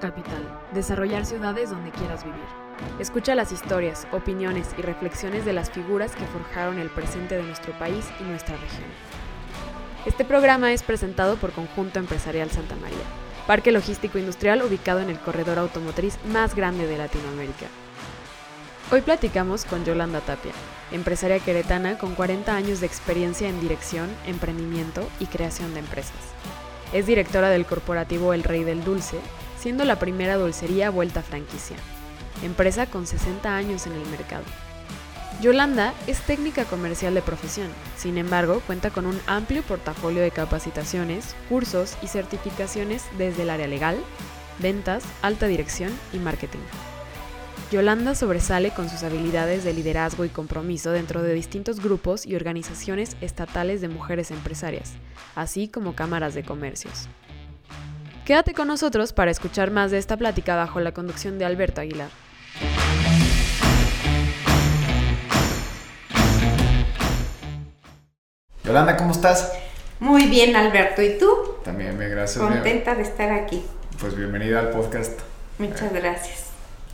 Capital, desarrollar ciudades donde quieras vivir. Escucha las historias, opiniones y reflexiones de las figuras que forjaron el presente de nuestro país y nuestra región. Este programa es presentado por Conjunto Empresarial Santa María, parque logístico industrial ubicado en el corredor automotriz más grande de Latinoamérica. Hoy platicamos con Yolanda Tapia, empresaria queretana con 40 años de experiencia en dirección, emprendimiento y creación de empresas. Es directora del corporativo El Rey del Dulce, siendo la primera dulcería vuelta franquicia, empresa con 60 años en el mercado. Yolanda es técnica comercial de profesión, sin embargo cuenta con un amplio portafolio de capacitaciones, cursos y certificaciones desde el área legal, ventas, alta dirección y marketing. Yolanda sobresale con sus habilidades de liderazgo y compromiso dentro de distintos grupos y organizaciones estatales de mujeres empresarias, así como cámaras de comercios. Quédate con nosotros para escuchar más de esta plática bajo la conducción de Alberto Aguilar. Yolanda, ¿cómo estás? Muy bien, Alberto. ¿Y tú? También, bien, gracias. Contenta de estar aquí. Pues bienvenida al podcast. Muchas gracias.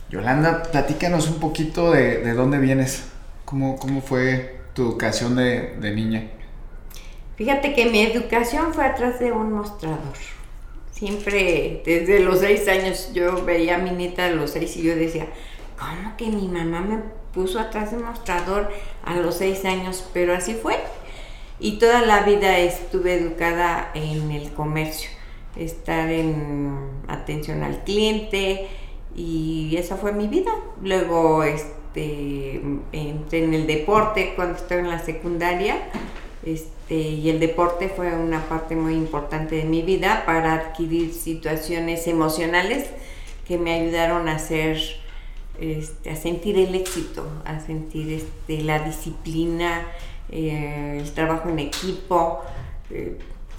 Yolanda, platícanos un poquito de, de dónde vienes. ¿Cómo, ¿Cómo fue tu educación de, de niña? Fíjate que mi educación fue atrás de un mostrador. Siempre, desde los seis años, yo veía a mi nieta de los seis y yo decía, ¿cómo que mi mamá me puso atrás de mostrador a los seis años? Pero así fue. Y toda la vida estuve educada en el comercio, estar en atención al cliente y esa fue mi vida. Luego este, entré en el deporte cuando estaba en la secundaria este, y el deporte fue una parte muy importante de mi vida para adquirir situaciones emocionales que me ayudaron a hacer, este, a sentir el éxito, a sentir este, la disciplina, eh, el trabajo en equipo. Eh,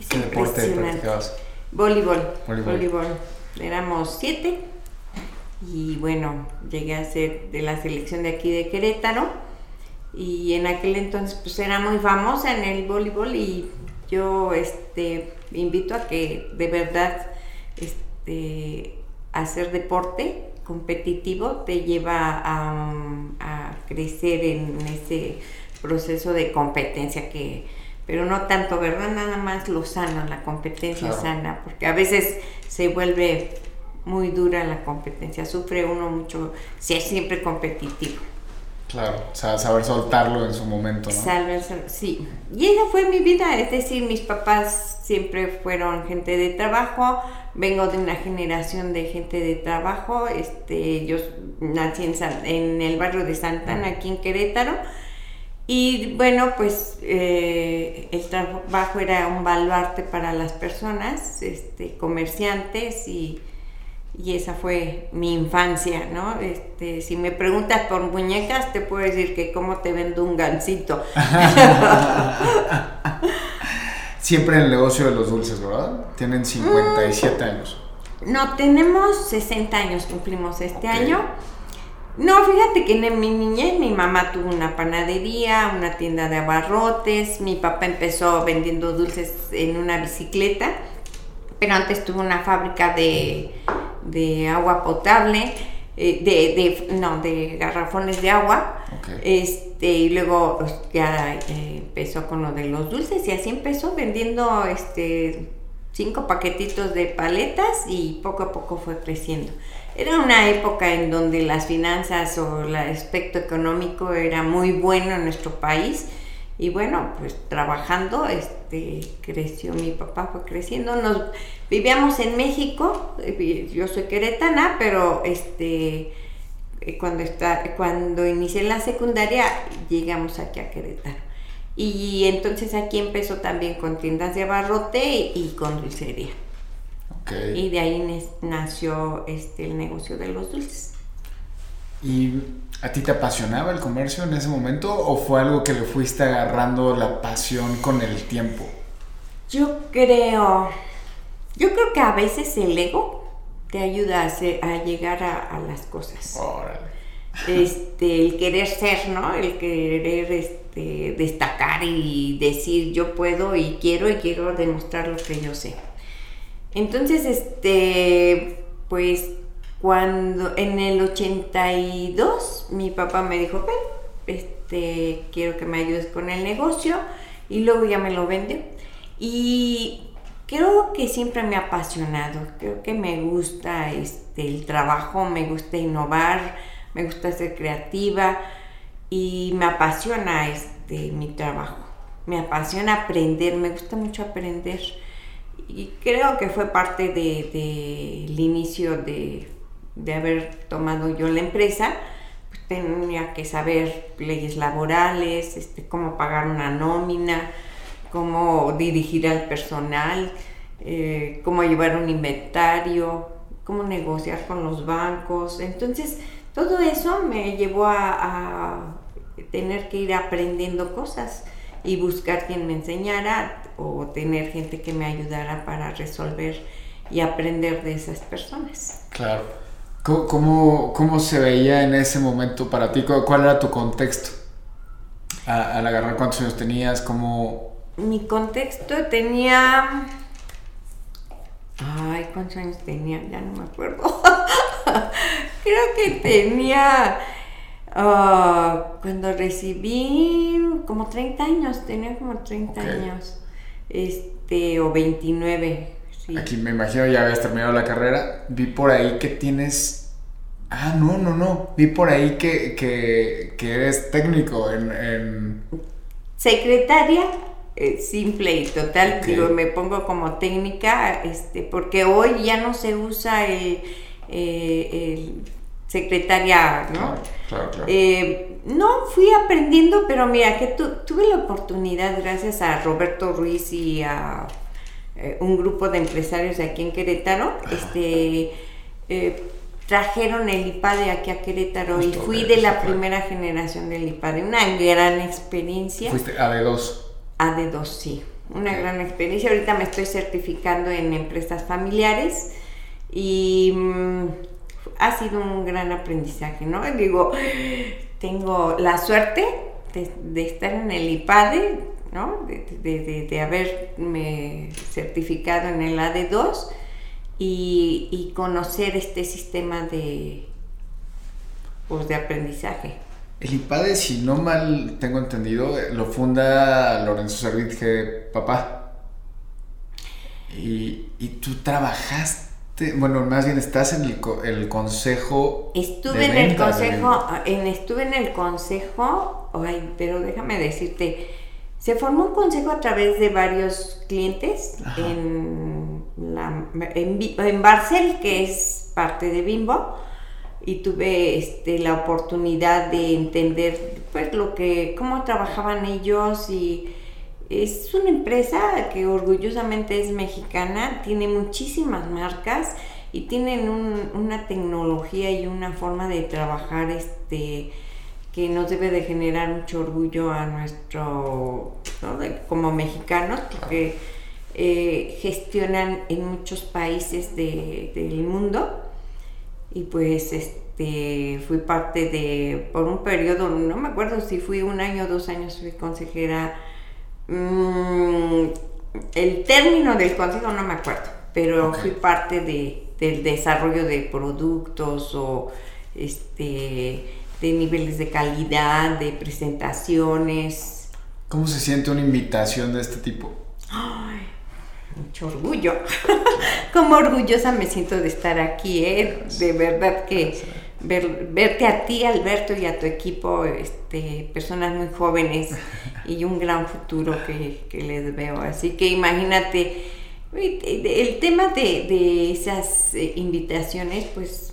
¿Qué deporte practicabas? Voleibol, Voleibol. voleibol. Éramos siete y bueno, llegué a ser de la selección de aquí de Querétaro y en aquel entonces pues era muy famosa en el voleibol y yo este invito a que de verdad este hacer deporte competitivo te lleva a, a crecer en ese proceso de competencia que pero no tanto, ¿verdad? Nada más lo sano, la competencia Claro. sana, porque a veces se vuelve muy dura la competencia, sufre uno mucho si es siempre competitivo. Claro, o sea, saber soltarlo en su momento, ¿no? Sí. Y esa fue mi vida, es decir, mis papás siempre fueron gente de trabajo, vengo de una generación de gente de trabajo, este, yo nací en, San- en el barrio de Santana, aquí en Querétaro, y bueno, pues eh, el trabajo era un baluarte para las personas, este, comerciantes y, y esa fue mi infancia, ¿no? Este, si me preguntas por muñecas, te puedo decir que cómo te vendo un gansito. Siempre en el negocio de los dulces, ¿verdad? Tienen 57 años. No, tenemos 60 años, cumplimos este año. No, fíjate que en mi niñez mi mamá tuvo una panadería, una tienda de abarrotes, mi papá empezó vendiendo dulces en una bicicleta, pero antes tuvo una fábrica de, de agua potable, eh, de, de- no, de garrafones de agua. Este, y luego pues, ya eh, empezó con lo de los dulces y así empezó vendiendo este cinco paquetitos de paletas y poco a poco fue creciendo. Era una época en donde las finanzas o el aspecto económico era muy bueno en nuestro país y bueno, pues trabajando este creció mi papá fue creciendo. Nos vivíamos en México, yo soy queretana, pero este eh, cuando, está, cuando inicié la secundaria llegamos aquí a Querétaro. Y entonces aquí empezó también con tiendas de abarrote y con dulcería. Y de ahí nació este, el negocio de los dulces. ¿Y a ti te apasionaba el comercio en ese momento o fue algo que le fuiste agarrando la pasión con el tiempo? Yo creo, yo creo que a veces el ego te ayuda a, llegar a, a las cosas. Órale. este, el querer ser, ¿no? El querer este, destacar y decir yo puedo y quiero y quiero demostrar lo que yo sé. Entonces, este, pues cuando en el 82 mi papá me dijo, ven, este, quiero que me ayudes con el negocio y luego ya me lo vende. Y creo que siempre me ha apasionado, creo que me gusta este, el trabajo, me gusta innovar, me gusta ser creativa y me apasiona este, mi trabajo, me apasiona aprender, me gusta mucho aprender y creo que fue parte del de, inicio de, de, haber tomado yo la empresa, pues tenía que saber leyes laborales, este, cómo pagar una nómina, cómo dirigir al personal, eh, cómo llevar un inventario, cómo negociar con los bancos. Entonces, todo eso me llevó a, a tener que ir aprendiendo cosas y buscar quien me enseñara o tener gente que me ayudara para resolver y aprender de esas personas. Claro. ¿Cómo, cómo se veía en ese momento para ti? ¿Cuál era tu contexto? Al agarrar cuántos años tenías, cómo... Mi contexto tenía... Ay, ¿cuántos años tenía? Ya no me acuerdo. Creo que tenía Ah, cuando recibí como 30 años, tenía como 30 años, este, o 29. Aquí me imagino ya habías terminado la carrera. Vi por ahí que tienes. Ah, no, no, no. Vi por ahí que, que, que eres técnico en. Secretaria, eh, simple y total. Digo, me pongo como técnica, este, porque hoy ya no se usa el, eh, el secretaria, ¿no? Claro, claro, eh, no, fui aprendiendo, pero mira, que tuve la oportunidad, gracias a Roberto Ruiz y a eh, un grupo de empresarios de aquí en Querétaro, este, eh, trajeron el IPADE aquí a Querétaro y fui de la primera generación del IPADE, una gran experiencia. ¿Fuiste AD2? AD2, sí, una gran experiencia. Ahorita me estoy certificando en empresas familiares y... Mm, ha sido un gran aprendizaje, ¿no? Digo, tengo la suerte de, estar en el IPADE, ¿no? De, haberme certificado en el AD2 y, conocer este sistema de, pues, de aprendizaje. El IPADE, si no mal tengo entendido, lo funda Lorenzo Servit, papá. Y, y tú trabajaste bueno, más bien estás en el, consejo. Estuve en el consejo, en, estuve en el consejo, ay, pero déjame decirte, se formó un consejo a través de varios clientes en, la, en, Barcel, que es parte de Bimbo, y tuve este, la oportunidad de entender pues lo que, cómo trabajaban ellos y es una empresa que orgullosamente es mexicana, tiene muchísimas marcas y tienen una tecnología y una forma de trabajar este que nos debe de generar mucho orgullo a nuestro, como mexicanos, porque eh, gestionan en muchos países del mundo. Y pues este fui parte de, por un periodo, no me acuerdo si fui un año o dos años, fui consejera Mm, el término del consejo no me acuerdo, pero fui parte de, del desarrollo de productos o este, de niveles de calidad, de presentaciones. ¿Cómo se siente una invitación de este tipo? Ay, mucho orgullo. Como orgullosa me siento de estar aquí, ¿eh? De verdad que verte a ti, Alberto, y a tu equipo, este, personas muy jóvenes y un gran futuro que, les veo. Así que imagínate, el tema de, esas eh, invitaciones, pues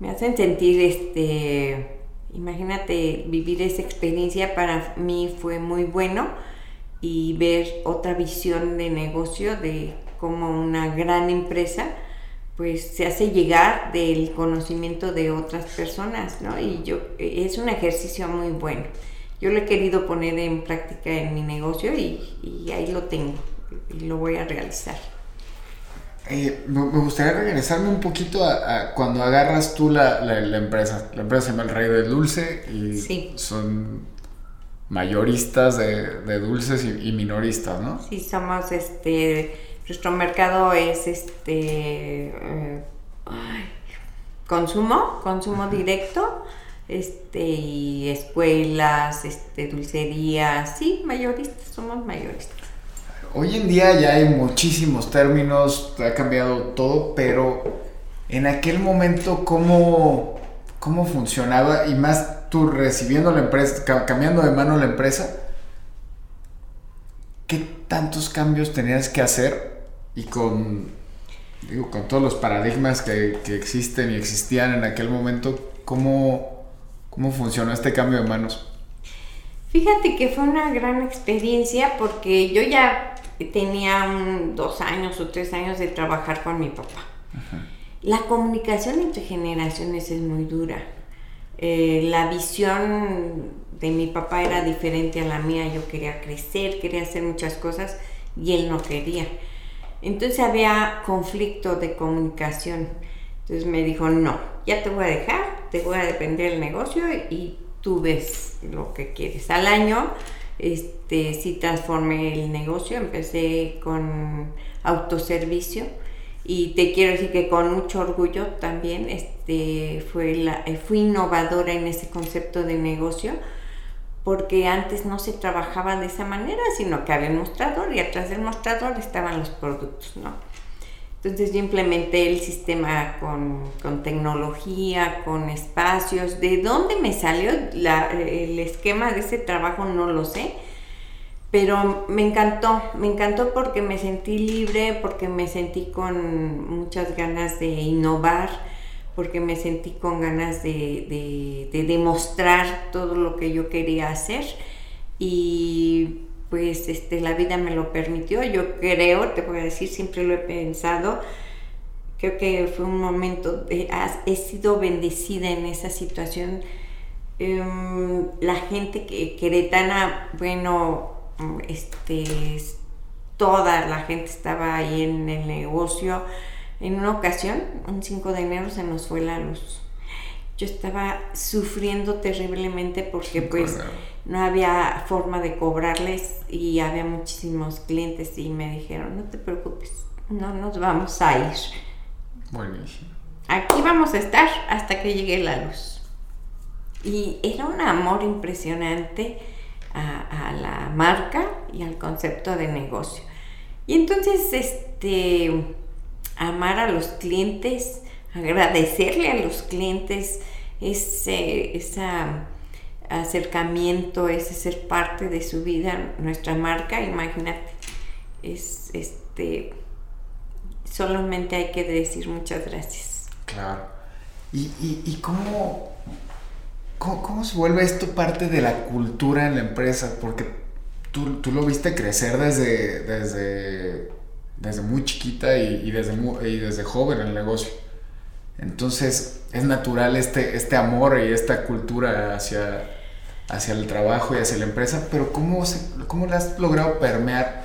me hacen sentir, este, imagínate, vivir esa experiencia para mí fue muy bueno y ver otra visión de negocio de como una gran empresa pues se hace llegar del conocimiento de otras personas, ¿no? Y yo, es un ejercicio muy bueno. Yo lo he querido poner en práctica en mi negocio y, ahí lo tengo y lo voy a realizar. Eh, me gustaría regresarme un poquito a, cuando agarras tú la, empresa. La empresa se llama El Rey del Dulce y son mayoristas de, dulces y, y, minoristas, ¿no? Sí, somos este nuestro mercado es este eh, consumo, consumo directo, este, y escuelas, este, dulcerías, sí, mayoristas, somos mayoristas. Hoy en día ya hay muchísimos términos, ha cambiado todo, pero en aquel momento, ¿cómo, cómo funcionaba? Y más tú recibiendo la empresa, cambiando de mano la empresa, ¿qué tantos cambios tenías que hacer? Y con, digo, con todos los paradigmas que, que existen y existían en aquel momento, ¿cómo, ¿cómo funcionó este cambio de manos? Fíjate que fue una gran experiencia porque yo ya tenía dos años o tres años de trabajar con mi papá. La comunicación entre generaciones es muy dura. Eh, la visión de mi papá era diferente a la mía. Yo quería crecer, quería hacer muchas cosas y él no quería. Entonces había conflicto de comunicación. Entonces me dijo, no, ya te voy a dejar, te voy a depender del negocio y tú ves lo que quieres. Al año este, sí transformé el negocio, empecé con autoservicio y te quiero decir que con mucho orgullo también este, fue la, fui innovadora en ese concepto de negocio porque antes no se trabajaba de esa manera, sino que había un mostrador y atrás del mostrador estaban los productos, ¿no? Entonces yo implementé el sistema con, con tecnología, con espacios. ¿De dónde me salió el esquema de ese trabajo? No lo sé. Pero me encantó, me encantó porque me sentí libre, porque me sentí con muchas ganas de innovar, porque me sentí con ganas de, de, de demostrar todo lo que yo quería hacer. Y pues este, la vida me lo permitió. Yo creo, te voy a decir, siempre lo he pensado, creo que fue un momento, he sido bendecida en esa situación. Em, la gente que, queretana, bueno, este, toda la gente estaba ahí en el negocio. En una ocasión, un 5 de enero, se nos fue la luz. Yo estaba sufriendo terriblemente porque pues no había forma de cobrarles y había muchísimos clientes y me dijeron, no te preocupes, no nos vamos a ir. Buenísimo. Aquí vamos a estar hasta que llegue la luz. Y era un amor impresionante a, la marca y al concepto de negocio. Y entonces, este, amar a los clientes, agradecerle a los clientes ese, esa acercamiento, ese ser parte de su vida, nuestra marca, imagínate, es este, solamente hay que decir muchas gracias. Claro. ¿Y, y, cómo, cómo, se vuelve esto parte de la cultura en la empresa? Porque tú, tú lo viste crecer desde, desde, desde muy chiquita y, desde y desde joven en el negocio. Entonces es natural este, este amor y esta cultura hacia, hacia el trabajo y hacia la empresa, pero ¿cómo, se, cómo has logrado permear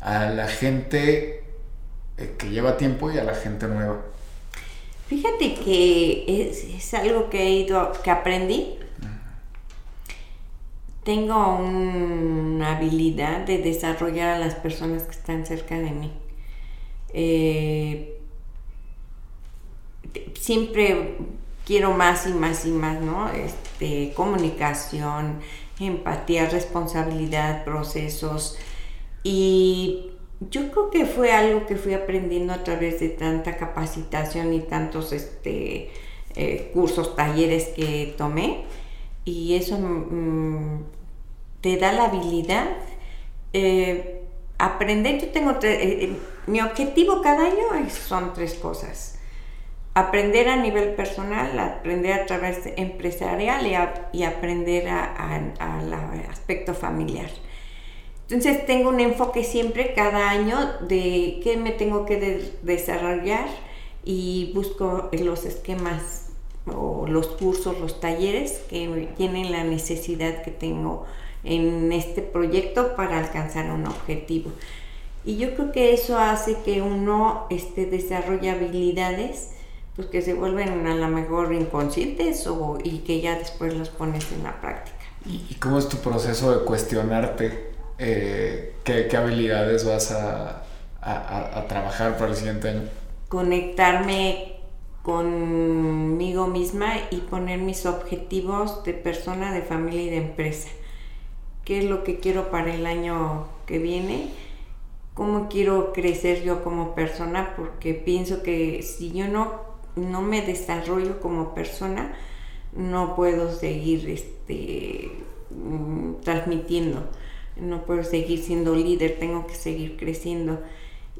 a la gente eh, que lleva tiempo y a la gente nueva? Fíjate que es, algo que he ido, que aprendí. Tengo una habilidad de desarrollar a las personas que están cerca de mí. Eh, siempre quiero más y más y más, ¿no? Este, comunicación, empatía, responsabilidad, procesos. Y yo creo que fue algo que fui aprendiendo a través de tanta capacitación y tantos este, eh, cursos, talleres que tomé. Y eso mm, te da la habilidad. Eh, aprender, yo tengo, eh, mi objetivo cada año son tres cosas aprender a nivel personal, aprender a través empresarial y, aprender al aspecto familiar. Entonces tengo un enfoque siempre cada año de qué me tengo que desarrollar y busco los esquemas o los cursos, los talleres que tienen la necesidad que tengo en este proyecto para alcanzar un objetivo. Y yo creo que eso hace que uno este, desarrolle habilidades pues que se vuelven a lo mejor inconscientes o, y que ya después los pones en la práctica. ¿Y, cómo es tu proceso de cuestionarte eh, qué, habilidades vas a, trabajar para el siguiente año? conectarme conmigo misma y poner mis objetivos de persona, de familia y de empresa. ¿Qué es lo que quiero para el año que viene? ¿Cómo quiero crecer yo como persona? Porque pienso que si yo no, no me desarrollo como persona, no puedo seguir este, mm, transmitiendo, no puedo seguir siendo líder, tengo que seguir creciendo.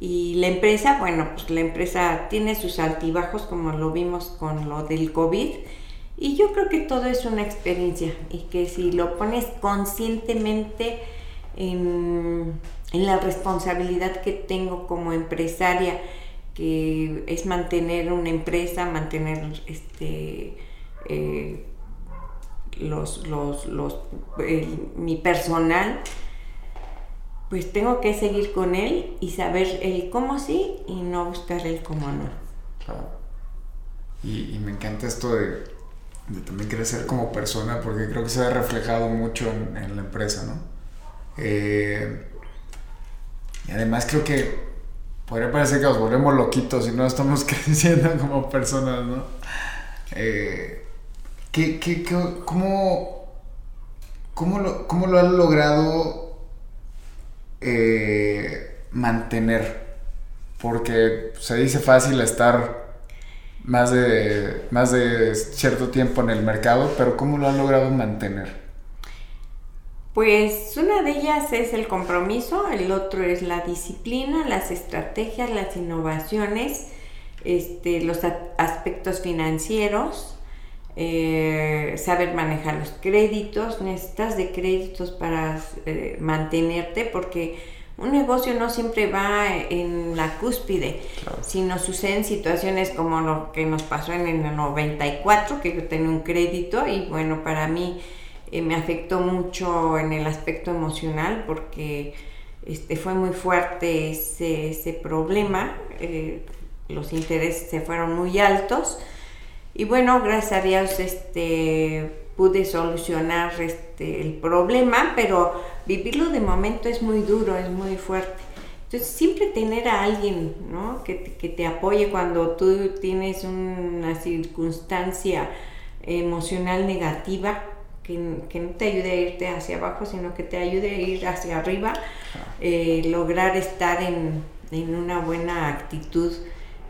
Y la empresa, bueno, pues la empresa tiene sus altibajos como lo vimos con lo del COVID. Y yo creo que todo es una experiencia y que si lo pones conscientemente en, la responsabilidad que tengo como empresaria, que es mantener una empresa, mantener este, eh, los, los, los, mi personal, pues tengo que seguir con él y saber el cómo sí y no buscar el cómo no. Y, me encanta esto de, también crecer como persona porque creo que se ha reflejado mucho en, la empresa, ¿no? Eh, y además creo que podría parecer que nos volvemos loquitos y no estamos creciendo como personas, ¿no? Eh, ¿qué, qué, cómo, cómo, lo, ¿Cómo lo has logrado eh, mantener. Porque se dice fácil estar más de, más de cierto tiempo en el mercado, pero ¿cómo lo han logrado mantener? Pues una de ellas es el compromiso, el otro es la disciplina, las estrategias, las innovaciones, este, los aspectos financieros, eh, saber manejar los créditos, necesitas de créditos para eh, mantenerte porque un negocio no siempre va en la cúspide, sino suceden situaciones como lo que nos pasó en el 94, que yo tenía un crédito y bueno, para mí eh, me afectó mucho en el aspecto emocional porque este, fue muy fuerte ese, ese problema, los intereses se fueron muy altos y bueno, gracias a Dios este, pude solucionar este, el problema, pero vivirlo de momento es muy duro, es muy fuerte. Entonces, siempre tener a alguien ¿no? que, te apoye cuando tú tienes una circunstancia emocional negativa, que, no te ayude a irte hacia abajo, sino que te ayude a ir hacia arriba, eh, lograr estar en, en una buena actitud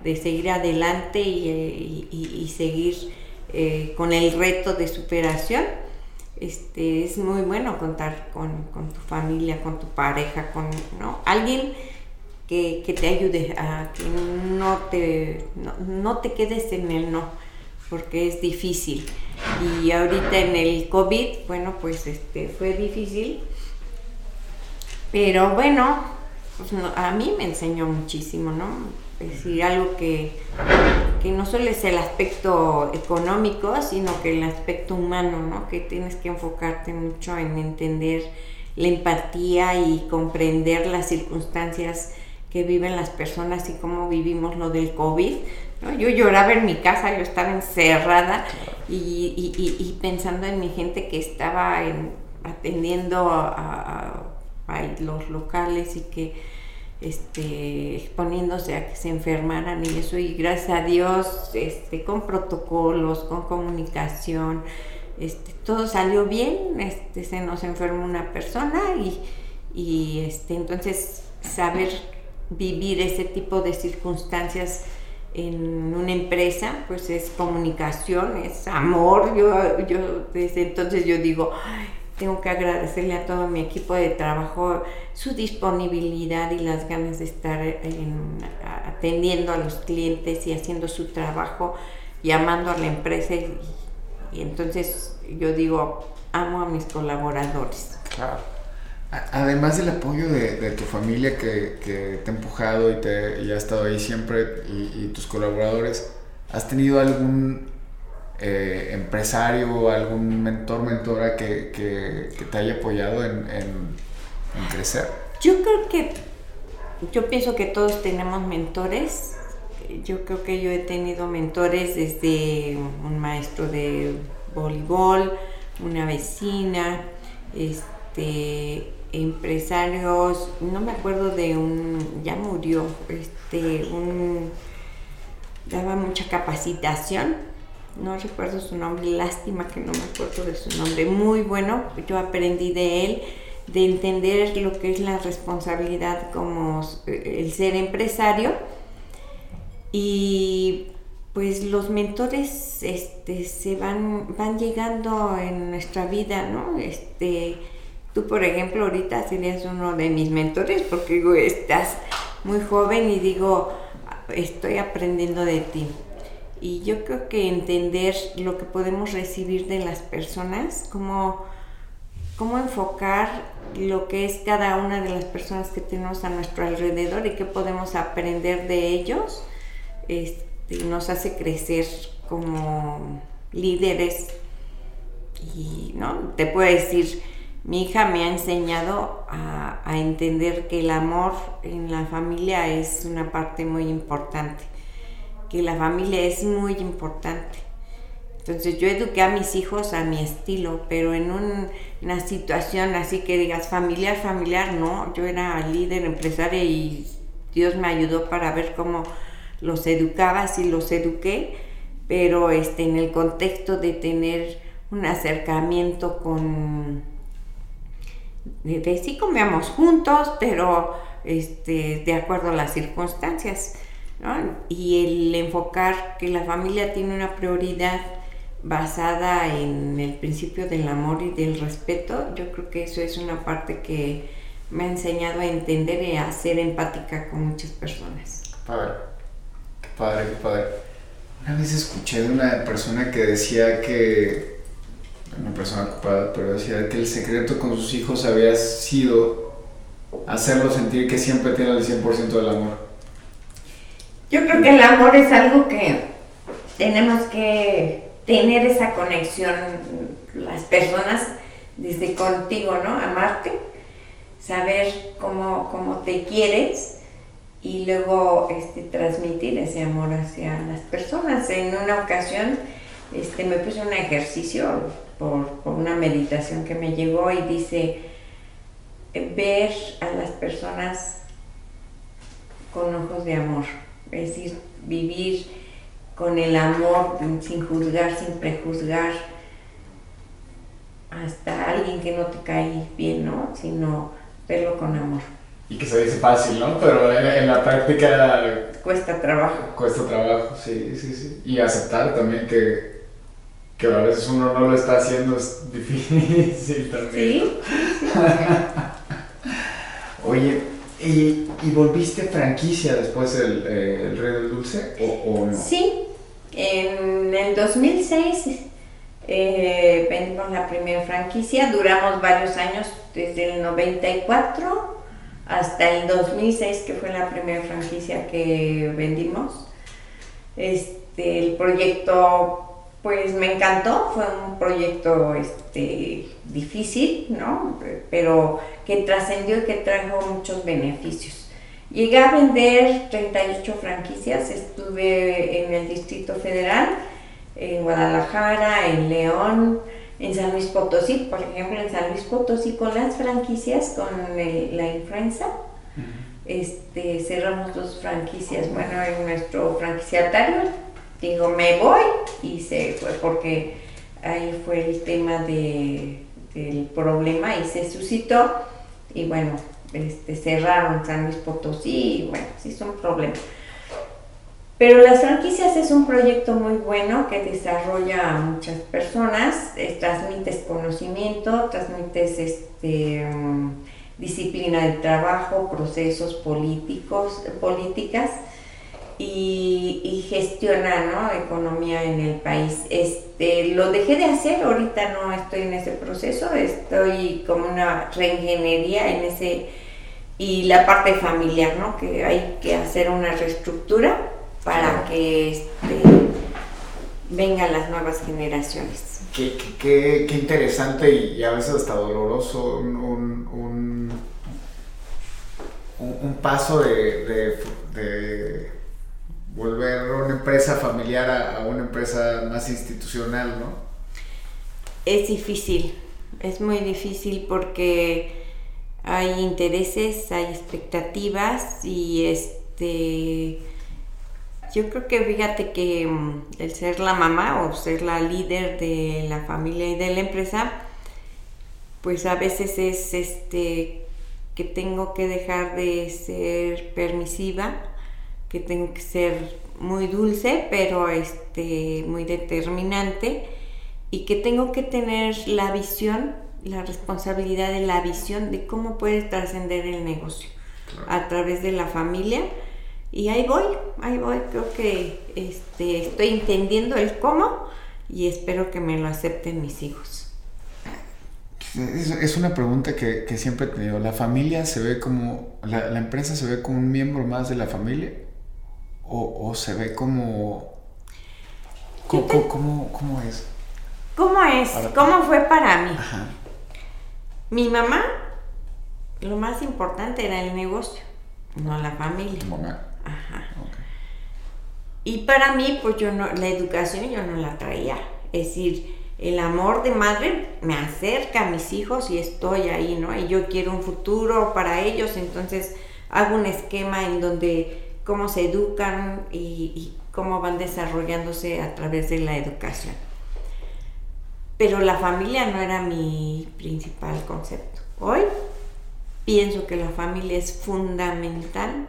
de seguir adelante y, seguir eh, con el reto de superación. Este, es muy bueno contar con, tu familia, con tu pareja, con alguien que, te ayude a que no te, no, te quedes en el no, porque es difícil. Y ahorita en el COVID, bueno, pues este, fue difícil, pero bueno, pues a mí me enseñó muchísimo, ¿no? es decir, algo que, no solo es el aspecto económico, sino que el aspecto humano, ¿no? Que tienes que enfocarte mucho en entender la empatía y comprender las circunstancias que viven las personas y cómo vivimos lo del COVID. Yo lloraba en mi casa, yo estaba encerrada y, pensando en mi gente que estaba atendiendo a los locales y que este, exponiéndose a que se enfermaran y eso, y gracias a Dios, este, con protocolos, con comunicación, este, todo salió bien, este, se nos enfermó una persona y, y este, entonces saber vivir ese tipo de circunstancias en una empresa, pues es comunicación, es amor. Yo, yo desde entonces yo digo, tengo que agradecerle a todo mi equipo de trabajo su disponibilidad y las ganas de estar atendiendo a los clientes y haciendo su trabajo, llamando a la empresa y, entonces yo digo, amo a mis colaboradores. Claro. Además del apoyo de, tu familia que, te ha empujado y, te, ha estado ahí siempre y, tus colaboradores, ¿has tenido algún eh, empresario, algún mentor, mentora que, te haya apoyado en, crecer? Yo creo que, yo pienso que todos tenemos mentores. Yo creo que yo he tenido mentores desde un maestro de voleibol, una vecina, este, empresarios, no me acuerdo de un, ya murió, este, un daba mucha capacitación. No recuerdo su nombre, lástima que no me acuerdo de su nombre. Muy bueno, yo aprendí de él, de entender lo que es la responsabilidad como el ser empresario. Y pues los mentores este, se van, van llegando en nuestra vida, ¿no? Este, tú, por ejemplo, ahorita serías uno de mis mentores porque digo, estás muy joven y digo, estoy aprendiendo de ti. Y yo creo que entender lo que podemos recibir de las personas, cómo, cómo enfocar lo que es cada una de las personas que tenemos a nuestro alrededor y qué podemos aprender de ellos, este, nos hace crecer como líderes. Y no, te puedo decir, mi hija me ha enseñado a, entender que el amor en la familia es una parte muy importante, que la familia es muy importante. Entonces yo eduqué a mis hijos a mi estilo, pero en una situación así que digas familiar, familiar, no, yo era líder empresaria y Dios me ayudó para ver cómo los educaba, así los eduqué, pero este, en el contexto de tener un acercamiento con de, sí comíamos juntos, pero este, de acuerdo a las circunstancias. Y el enfocar que la familia tiene una prioridad basada en el principio del amor y del respeto, yo creo que eso es una parte que me ha enseñado a entender y a ser empática con muchas personas. Padre, qué padre, qué padre. Una vez escuché de una persona que decía que una persona ocupada, pero decía que el secreto con sus hijos había sido hacerlos sentir que siempre tienen el 100% del amor. Yo creo que el amor es algo que tenemos que tener esa conexión las personas desde contigo, ¿no? Amarte, saber cómo, cómo te quieres y luego este, transmitir ese amor hacia las personas. En una ocasión este, me puse un ejercicio por, una meditación que me llegó y dice, ver a las personas con ojos de amor, es decir, vivir con el amor sin juzgar, sin prejuzgar, hasta alguien que no te cae bien, ¿no? Sino verlo con amor. Y que se dice fácil, ¿no? Pero en, la práctica... Cuesta trabajo. Cuesta trabajo, sí, sí, sí. Y aceptar también que que a veces uno no lo está haciendo es difícil también. Sí. Oye, ¿y, volviste franquicia después el, eh, el Rey del Dulce o, no? Sí, en el 2006 eh, vendimos la primera franquicia, duramos varios años, desde el 94 hasta el 2006, que fue la primera franquicia que vendimos. Este, el proyecto pues me encantó, fue un proyecto este, difícil, ¿no? Pero que trascendió y que trajo muchos beneficios. Llegué a vender 38 franquicias, estuve en el Distrito Federal, en Guadalajara, en León, en San Luis Potosí, por ejemplo, en San Luis Potosí con las franquicias, con la influenza. Este, cerramos dos franquicias, bueno, en nuestro franquiciatario digo, me voy y se fue porque ahí fue el tema de, del problema y se suscitó y bueno, este, cerraron San Luis Potosí y bueno, sí es un problema. Pero las franquicias es un proyecto muy bueno que desarrolla a muchas personas, transmites conocimiento, transmites este, mm, disciplina de trabajo, procesos políticos, políticas y, gestiona ¿no? economía en el país. Este, lo dejé de hacer, ahorita no estoy en ese proceso, estoy como una reingeniería en ese y la parte familiar, ¿no? que hay que hacer una reestructura para que este, vengan las nuevas generaciones. Qué, qué, qué, interesante y, a veces hasta doloroso un, un, un, paso de, de volver una empresa familiar a, una empresa más institucional, ¿no? Es difícil, es muy difícil porque hay intereses, hay expectativas y este Yo creo que fíjate que mm, el ser la mamá o ser la líder de la familia y de la empresa, pues a veces es este que tengo que dejar de ser permisiva, que tengo que ser muy dulce, pero este muy determinante y que tengo que tener la visión, la responsabilidad de la visión de cómo puede trascender el negocio a través de la familia. Y ahí voy, ahí voy, creo que este, estoy entendiendo el cómo y espero que me lo acepten mis hijos. Es, una pregunta que, siempre he tenido. ¿La familia se ve como, la, empresa se ve como un miembro más de la familia? ¿O, se ve como... ¿Cómo, cómo, es? ¿Cómo es? ¿Cómo fue para mí? Mi mamá lo más importante era el negocio, no la familia. Ajá. Y para mí, pues yo no, la educación yo no la traía. Es decir, el amor de madre me acerca a mis hijos y estoy ahí, ¿no? Y yo quiero un futuro para ellos, entonces hago un esquema en donde cómo se educan y, cómo van desarrollándose a través de la educación. Pero la familia no era mi principal concepto. Hoy Pienso que la familia es fundamental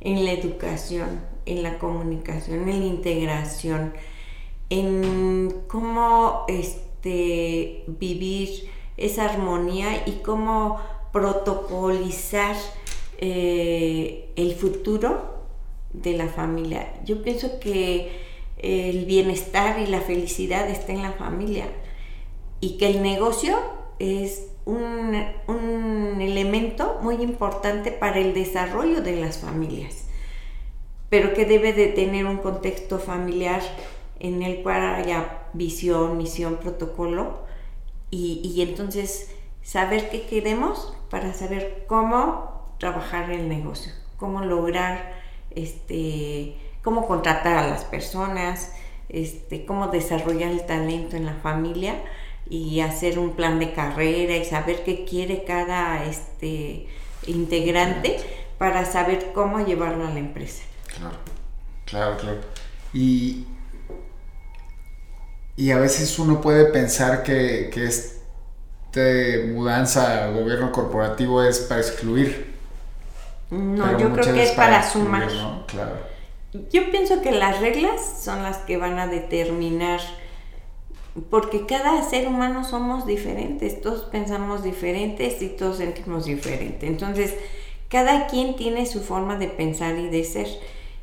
en la educación, en la comunicación, en la integración, en cómo este, vivir esa armonía y cómo protocolizar eh, el futuro de la familia. Yo pienso que el bienestar y la felicidad está en la familia y que el negocio es un, elemento muy importante para el desarrollo de las familias, pero que debe de tener un contexto familiar en el cual haya visión, misión, protocolo y, entonces saber qué queremos para saber cómo trabajar el negocio, cómo lograr, este, cómo contratar a las personas, este, cómo desarrollar el talento en la familia y hacer un plan de carrera y saber qué quiere cada este, integrante para saber cómo llevarlo a la empresa. Claro, claro, claro. Y, y a veces uno puede pensar que, que esta mudanza al gobierno corporativo es para excluir. No, yo creo que es para, sumar. Yo pienso que las reglas son las que van a determinar porque cada ser humano somos diferentes, todos pensamos diferentes y todos sentimos diferente. Entonces, cada quien tiene su forma de pensar y de ser.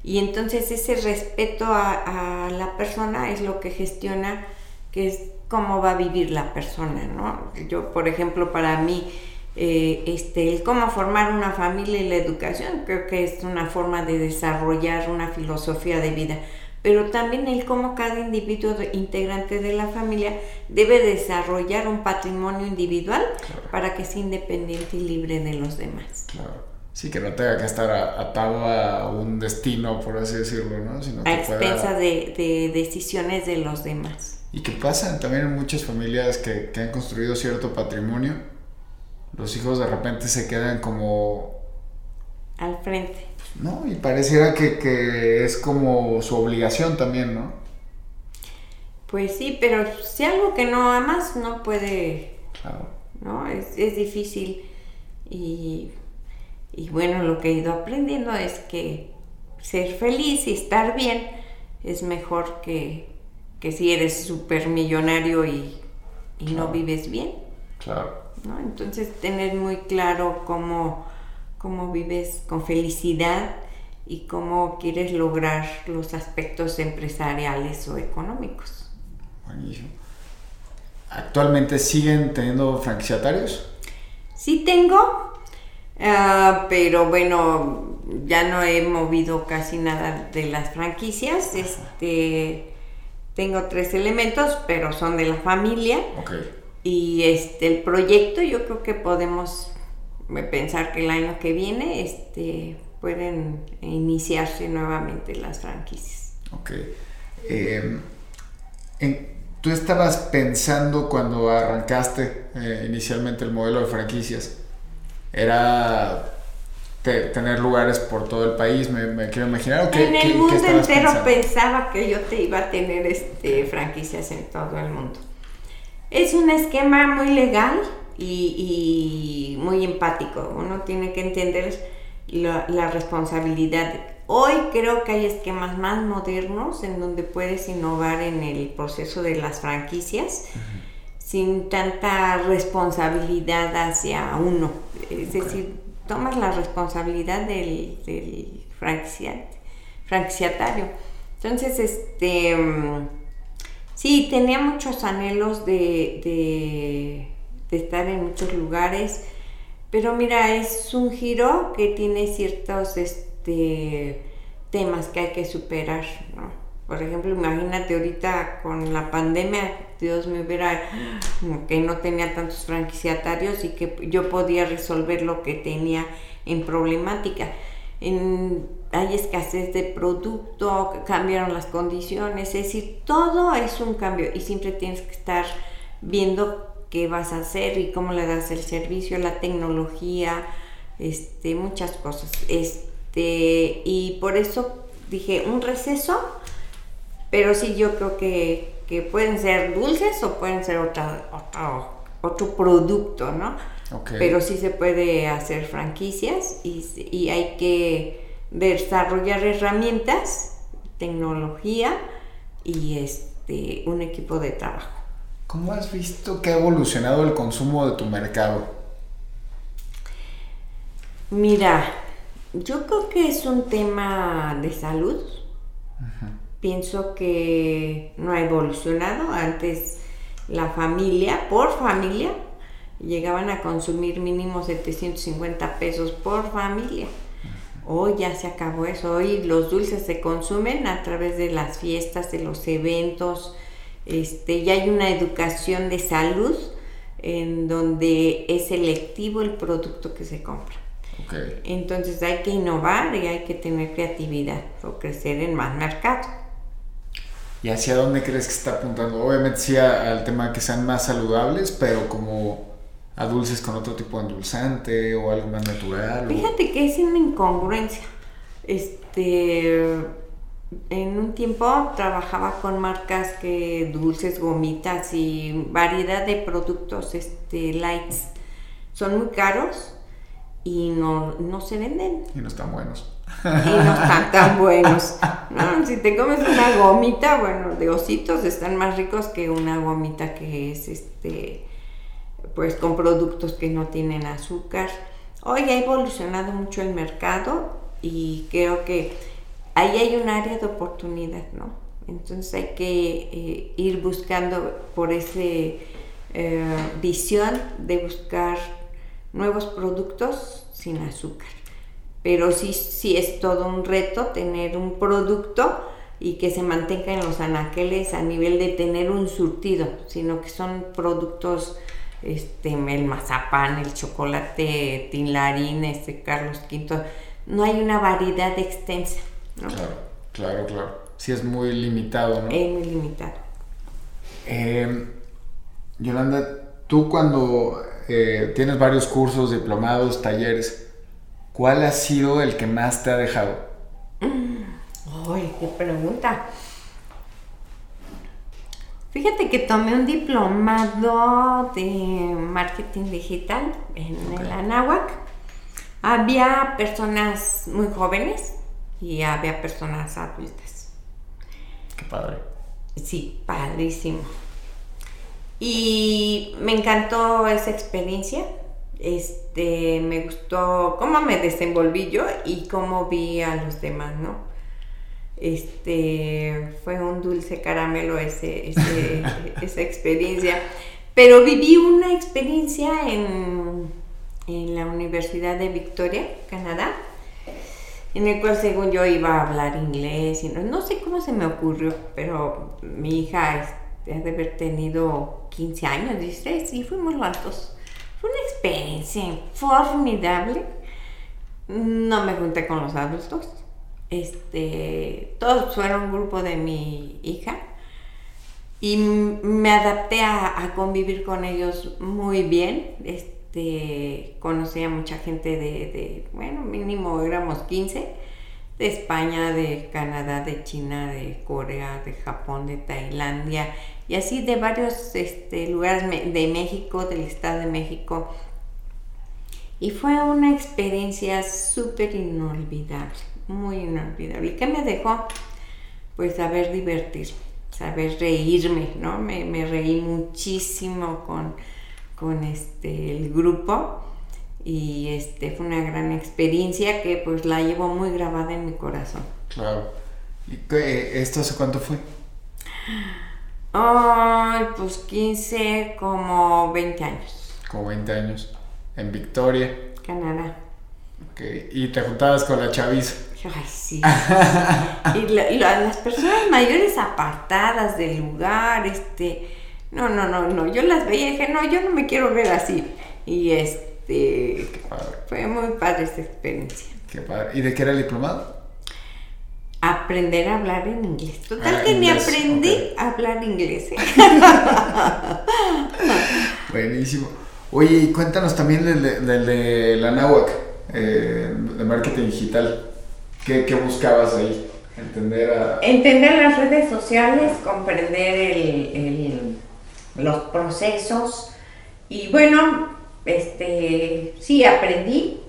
Y entonces ese respeto a, la persona es lo que gestiona, que es cómo va a vivir la persona, ¿no? Yo, por ejemplo, para mí, eh, este, el cómo formar una familia y la educación, creo que es una forma de desarrollar una filosofía de vida pero también el cómo cada individuo integrante de la familia debe desarrollar un patrimonio individual para que sea independiente y libre de los demás. Claro. Sí, que no tenga que estar atado a un destino, por así decirlo, ¿no? Sino a expensa de, decisiones de los demás. Y que pasa también en muchas familias que, que han construido cierto patrimonio, los hijos de repente se quedan como... Al frente ¿no? Y pareciera que, es como su obligación también, ¿no? Pues sí, pero si algo que no amas no puede, claro. ¿no? Es, difícil y, bueno, lo que he ido aprendiendo es que ser feliz y estar bien es mejor que, si eres súper millonario y, no vives bien. Claro. ¿No? Entonces tener muy claro cómo cómo vives con felicidad y cómo quieres lograr los aspectos empresariales o económicos. Buenísimo. ¿Actualmente siguen teniendo franquiciatarios? Sí tengo, ah, pero bueno, ya no he movido casi nada de las franquicias. Este, tengo tres elementos, pero son de la familia. Y este, el proyecto yo creo que podemos pensar que el año que viene este, pueden iniciarse nuevamente las franquicias. Ok. Em, ¿Tú estabas pensando cuando arrancaste eh, inicialmente el modelo de franquicias? ¿Era tener lugares por todo el país, me, quiero imaginar. en el mundo entero pensaba que yo te iba a tener este, franquicias en todo el mundo. Es un esquema muy legal y, muy empático. Uno tiene que entender la, responsabilidad. Hoy creo que hay esquemas más modernos en donde puedes innovar en el proceso de las franquicias sin tanta responsabilidad hacia uno. Es decir, tomas la responsabilidad del, del franquiciatario. Entonces, este, mm, sí, tenía muchos anhelos de, estar en muchos lugares, pero mira, es un giro que tiene ciertos este, temas que hay que superar, Por ejemplo, imagínate ahorita con la pandemia, Dios me hubiera, que no tenía tantos franquiciatarios y que yo podía resolver lo que tenía en problemática. Hay escasez de producto, cambiaron las condiciones, es decir, todo es un cambio y siempre tienes que estar viendo qué vas a hacer y cómo le das el servicio, la tecnología, este, muchas cosas. Este, y por eso dije un receso, pero sí yo creo que, pueden ser dulces o pueden ser otra, otro producto, ¿no? Pero sí se puede hacer franquicias y, hay que desarrollar herramientas, tecnología y este, un equipo de trabajo. ¿Cómo has visto que ha evolucionado el consumo de tu mercado? Mira, yo creo que es un tema de salud. Pienso que no ha evolucionado. Antes la familia, por familia, llegaban a consumir mínimo 750 pesos por familia. Hoy ya se acabó eso, hoy los dulces se consumen a través de las fiestas, de los eventos, este, ya hay una educación de salud en donde es selectivo el producto que se compra. Entonces hay que innovar y hay que tener creatividad o crecer en más mercado. ¿Y hacia dónde crees que está apuntando? Obviamente sí al tema que sean más saludables, pero como a dulces con otro tipo de endulzante o algo más natural? Fíjate que es una incongruencia. Este, en un tiempo trabajaba con marcas que dulces, gomitas y variedad de productos este, lights. Son muy caros y no, no se venden. Y no están buenos. Y no están tan buenos. si te comes una gomita, bueno, de ositos están más ricos que una gomita que es este pues con productos que no tienen azúcar. Hoy ha evolucionado mucho el mercado y creo que ahí hay un área de oportunidad, ¿no? Entonces hay que eh, ir buscando por esa eh, visión de buscar nuevos productos sin azúcar. Pero sí, sí es todo un reto tener un producto y que se mantenga en los anaqueles a nivel de tener un surtido, sino que son productos este, el mazapán, el chocolate tinlarín, este Carlos V, no hay una variedad extensa, ¿no? Claro, claro, claro. Sí es muy limitado, ¿no? Es muy limitado. Em, Yolanda, tú cuando eh, tienes varios cursos, diplomados, talleres, ¿cuál ha sido el que más te ha dejado? Ay, qué pregunta. Fíjate que tomé un diplomado de marketing digital en el Anáhuac. Había personas muy jóvenes y había personas adultas. Qué padre. Sí, padrísimo. Y me encantó esa experiencia. Este, me gustó cómo me desenvolví yo y cómo vi a los demás, ¿no? Este, fue un dulce caramelo ese, esa experiencia. Pero viví una experiencia en, en la Universidad de Victoria, Canadá, en el cual según yo iba a hablar inglés y no, sé cómo se me ocurrió, pero mi hija este, de haber tenido 15 años, 16, y fuimos los dos. Fue una experiencia formidable. No me junté con los adultos este, todos fueron un grupo de mi hija y me adapté a, convivir con ellos muy bien. Este, conocí a mucha gente de, de, bueno, mínimo éramos 15, de España, de Canadá, de China, de Corea, de Japón, de Tailandia, y así de varios este, lugares de México, del Estado de México. Y fue una experiencia súper inolvidable, muy inolvidable. ¿Y qué me dejó? Pues saber divertirme, saber reírme, ¿no? Me, me reí muchísimo con, con este, el grupo y este, fue una gran experiencia que pues la llevo muy grabada en mi corazón. Claro. ¿Y esto hace cuánto fue? Ay, pues 15, como 20 años. Como 20 años. En Victoria. Canadá. ¿Y te juntabas con la chaviza? Ay, sí. y las personas mayores apartadas del lugar, este... No, no, no, no. Yo las veía y dije, no, yo no me quiero ver así. Y este... Fue muy padre esta experiencia. Qué padre. ¿Y de qué era el diplomado? aprender a hablar en inglés. Total ah, que ni aprendí a hablar inglés. ¿eh? Buenísimo. Oye, cuéntanos también del de, la NAWAC, eh, de marketing digital. ¿Qué, buscabas ahí? Entender a... Entender las redes sociales, comprender el, los procesos. Y bueno, este, sí, aprendí,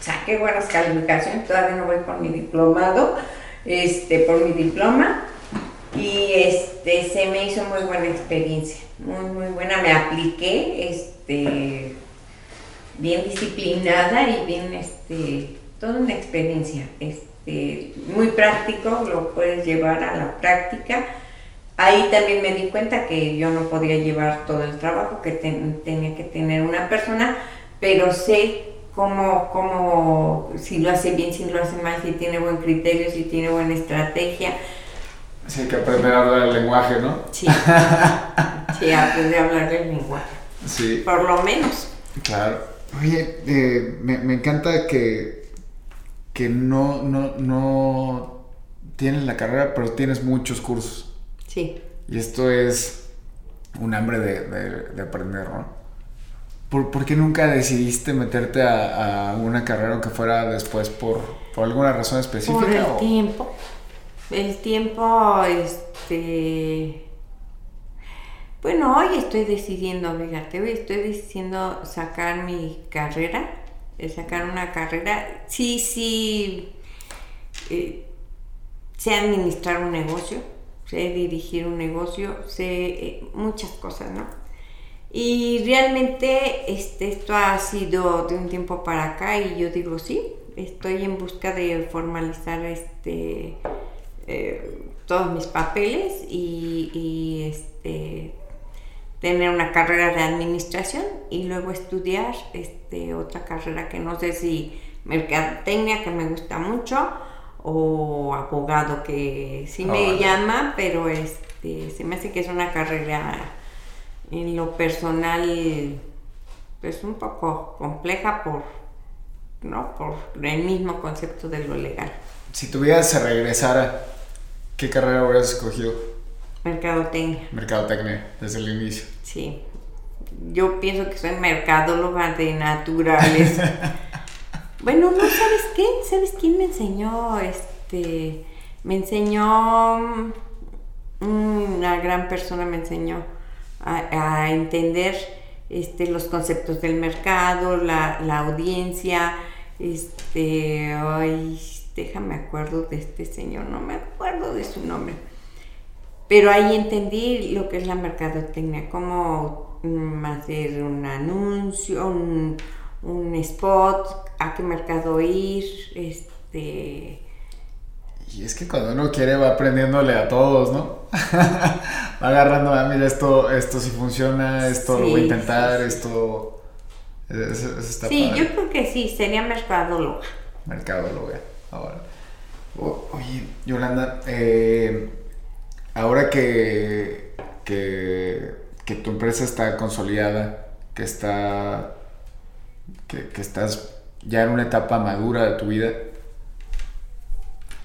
saqué buenas calificaciones, todavía no voy por mi diplomado, este, por mi diploma y este, se me hizo muy buena experiencia, muy, muy buena. Me apliqué, este, bien disciplinada y bien, este, toda una experiencia, este, muy práctico, lo puedes llevar a la práctica. Ahí también me di cuenta que yo no podía llevar todo el trabajo, que tenía que tener una persona, pero sé cómo, cómo, si lo hace bien, si lo hace mal, si tiene buen criterio, si tiene buena estrategia. Sí, hay que aprender a hablar el lenguaje, ¿no? Sí, sí, aprender a hablar el lenguaje. Sí. Por lo menos. Claro. Oye, eh, me, me, encanta que, que no, no, no tienes la carrera, pero tienes muchos cursos. Sí. Y esto es un hambre de, de, de aprender, ¿no? ¿Por, qué nunca decidiste meterte a, una carrera que fuera después por, alguna razón específica? Por el tiempo. El tiempo, este... Bueno, hoy estoy decidiendo, fíjate, hoy estoy decidiendo sacar mi carrera, sacar una carrera. Sí, sí, eh, sé administrar un negocio, sé dirigir un negocio, sé eh, muchas cosas, ¿no? Y realmente este, esto ha sido de un tiempo para acá y yo digo sí, estoy en busca de formalizar este, eh, todos mis papeles y, este, tener una carrera de administración y luego estudiar este, otra carrera que no sé si mercadotecnia que me gusta mucho o abogado que sí me llama, pero este, se me hace que es una carrera en lo personal pues un poco compleja por no por el mismo concepto de lo legal. Si tu vida se regresara, ¿qué carrera hubieras escogido? Mercadotecnia. Mercadotecnia, desde el inicio. Sí. Yo pienso que soy mercadóloga de naturales. bueno, no sabes qué, ¿sabes quién me enseñó? Este, me enseñó mm, una gran persona me enseñó a, entender este, los conceptos del mercado, la, audiencia, este, ay, déjame acuerdo de este señor, no me acuerdo de su nombre. Pero ahí entendí lo que es la mercadotecnia, cómo mm, hacer un anuncio, un, un spot, a qué mercado ir, este, y es que cuando uno quiere va aprendiéndole a todos, ¿no? va agarrando, ah, mira, esto, esto sí funciona, esto lo voy a intentar, esto... sí, yo creo que sí, sería mercadóloga. Mercadóloga, ahora. oye, Yolanda, eh, ahora que, que, que, tu empresa está consolidada, que está... Que, que estás ya en una etapa madura de tu vida,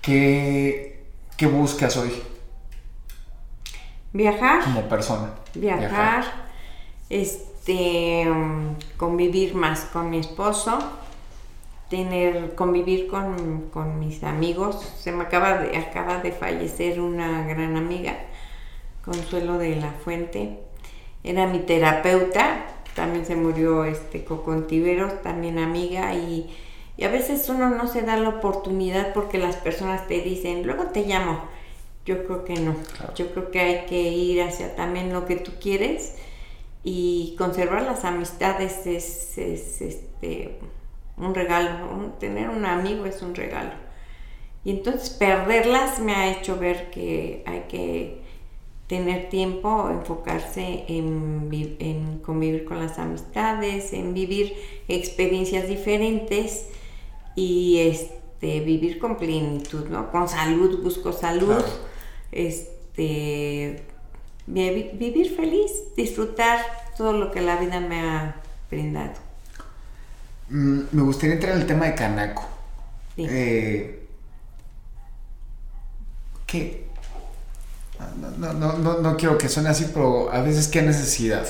¿Qué, buscas hoy? Viajar. Como persona. Viajar. Este, este, convivir más con mi esposo, tener, convivir con, con, mis amigos. Se me acaba de, acaba de fallecer una gran amiga, Consuelo de la Fuente. Era mi terapeuta, también se murió este Cocontiveros, también amiga, y, y a veces uno no se da la oportunidad porque las personas te dicen, luego te llamo. Yo creo que no. Yo creo que hay que ir hacia también lo que tú quieres y conservar las amistades es, es este, un regalo, tener un amigo es un regalo. Y entonces perderlas me ha hecho ver que hay que tener tiempo, enfocarse en, en, convivir con las amistades, en vivir experiencias diferentes y este, vivir con plenitud, ¿no? Con salud, busco salud, este, vivir feliz, disfrutar todo lo que la vida me ha brindado. Mm, me gustaría entrar en el tema de Canaco. Eh, ¿Qué? No, no, no, no, quiero que suene así, pero a veces qué necesidad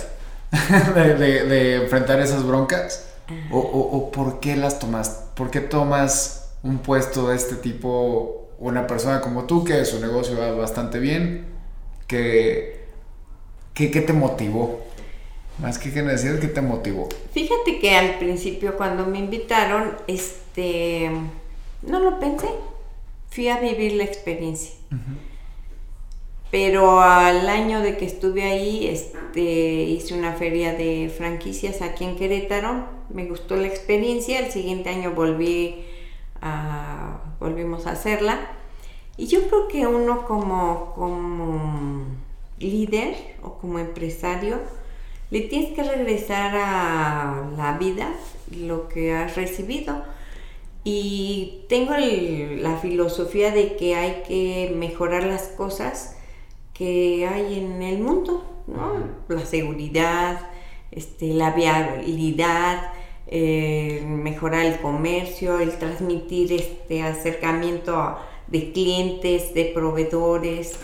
de, enfrentar esas broncas. O, o, por qué las tomas? ¿Por qué tomas un puesto de este tipo, una persona como tú, que su negocio va bastante bien? ¿Qué, qué, qué te motivó? Más que necesidad, ¿qué te motivó? Fíjate que al principio cuando me invitaron, este, no lo pensé. Fui a vivir la experiencia. Pero al año de que estuve ahí, este, hice una feria de franquicias aquí en Querétaro. Me gustó la experiencia. El siguiente año volví a, volvimos a hacerla. Y yo creo que uno como, como líder o como empresario, le tienes que regresar a la vida lo que has recibido. Y tengo la filosofía de que hay que mejorar las cosas que hay en el mundo, ¿no? La seguridad, este, la viabilidad, eh, mejorar el comercio, el transmitir este acercamiento de clientes, de proveedores.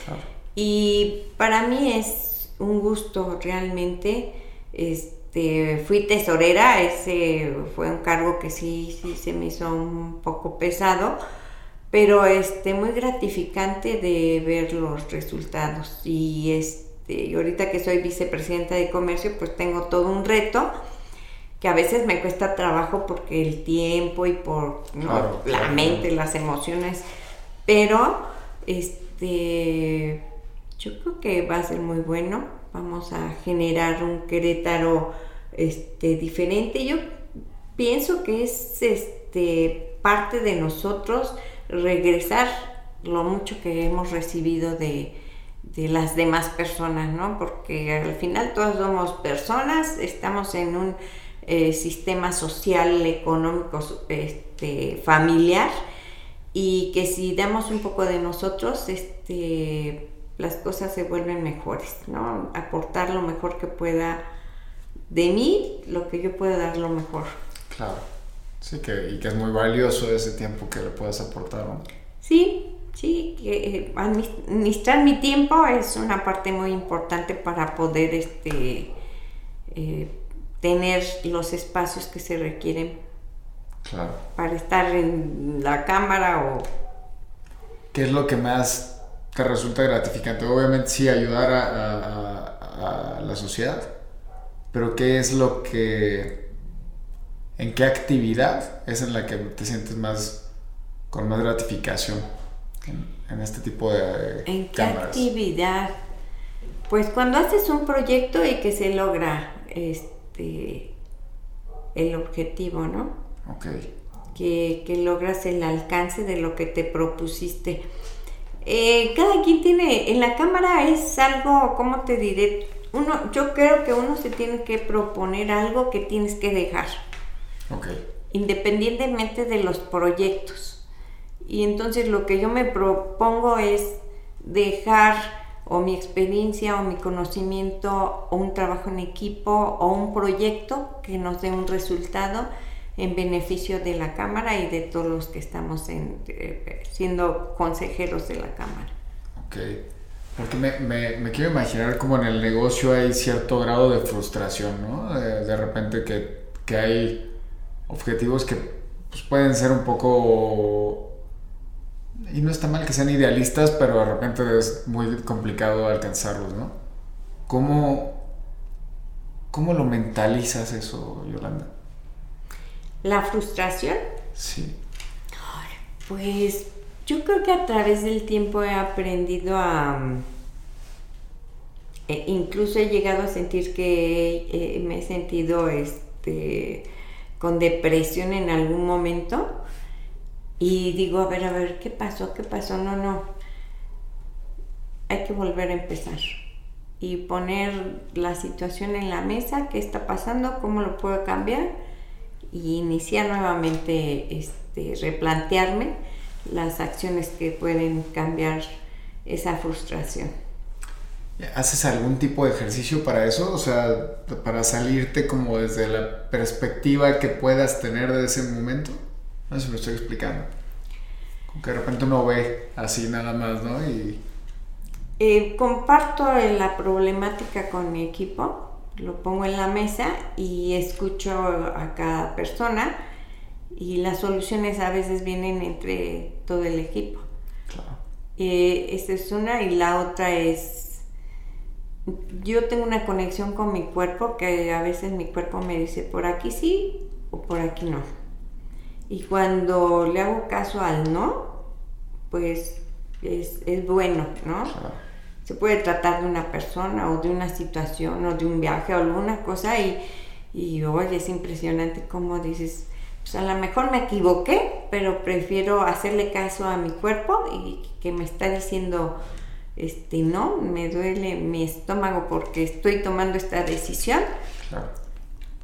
Y para mí es un gusto realmente. Este, fui tesorera, ese fue un cargo que sí, sí se me hizo un poco pesado, pero este, muy gratificante de ver los resultados. Y este, ahorita que soy vicepresidenta de comercio, pues tengo todo un reto que a veces me cuesta trabajo porque el tiempo y por la mente, las emociones, pero este yo creo que va a ser muy bueno. Vamos a generar un Querétaro este, diferente. Yo pienso que es este, parte de nosotros regresar lo mucho que hemos recibido de, las demás personas, ¿no? Porque al final todos somos personas, estamos en un eh, sistema social, económico, este, familiar, y que si damos un poco de nosotros, este, las cosas se vuelven mejores, ¿no? Aportar lo mejor que pueda de mí, lo que yo pueda dar lo mejor. Claro, sí, que, y que es muy valioso ese tiempo que le puedas aportar, ¿no? Sí, sí, que eh, administrar mi tiempo es una parte muy importante para poder este, eh, tener los espacios que se requieren claro. para estar en la cámara o... ¿Qué es lo que más te resulta gratificante. Obviamente sí ayudar a, la sociedad, pero ¿qué es lo que, en qué actividad es en la que te sientes más, con más gratificación en, este tipo de... ¿En qué actividad? Pues cuando haces un proyecto y que se logra este, el objetivo, ¿no? Ok. Que, que logras el alcance de lo que te propusiste eh, cada quien tiene, en la cámara es algo, ¿cómo te diré? Uno, yo creo que uno se tiene que proponer algo que tienes que dejar. Independientemente de los proyectos. Y entonces lo que yo me propongo es dejar o mi experiencia o mi conocimiento o un trabajo en equipo o un proyecto que nos dé un resultado en beneficio de la Cámara y de todos los que estamos en, eh, siendo consejeros de la Cámara. Ok. Porque me, quiero imaginar como en el negocio hay cierto grado de frustración, ¿no? De, de repente que, que, hay objetivos que pues, pueden ser un poco... Y no está mal que sean idealistas, pero de repente es muy complicado alcanzarlos, ¿no? ¿Cómo, cómo lo mentalizas eso, Yolanda? ¿La frustración? Sí. Pues yo creo que a través del tiempo he aprendido a... E incluso he llegado a sentir que eh, me he sentido este, con depresión en algún momento y digo, a ver, a ver, ¿qué pasó? ¿Qué pasó? No, no. Hay que volver a empezar y poner la situación en la mesa, qué está pasando, cómo lo puedo cambiar y iniciar nuevamente, este, replantearme las acciones que pueden cambiar esa frustración. ¿Haces algún tipo de ejercicio para eso? O sea, para salirte como desde la perspectiva que puedas tener de ese momento. No sé si me estoy explicando. Como que de repente uno ve así nada más, ¿no? Y... Eh, comparto la problemática con mi equipo, lo pongo en la mesa y escucho a cada persona y las soluciones a veces vienen entre todo el equipo. Claro. Eh, esta es una y la otra es, yo tengo una conexión con mi cuerpo que a veces mi cuerpo me dice por aquí sí o por aquí no. Y cuando le hago caso al no, pues es, es bueno, ¿no? Se puede tratar de una persona o de una situación o de un viaje o alguna cosa y, y oye, es impresionante cómo dices, pues a lo mejor me equivoqué, pero prefiero hacerle caso a mi cuerpo y que me está diciendo, este, no, me duele mi estómago porque estoy tomando esta decisión.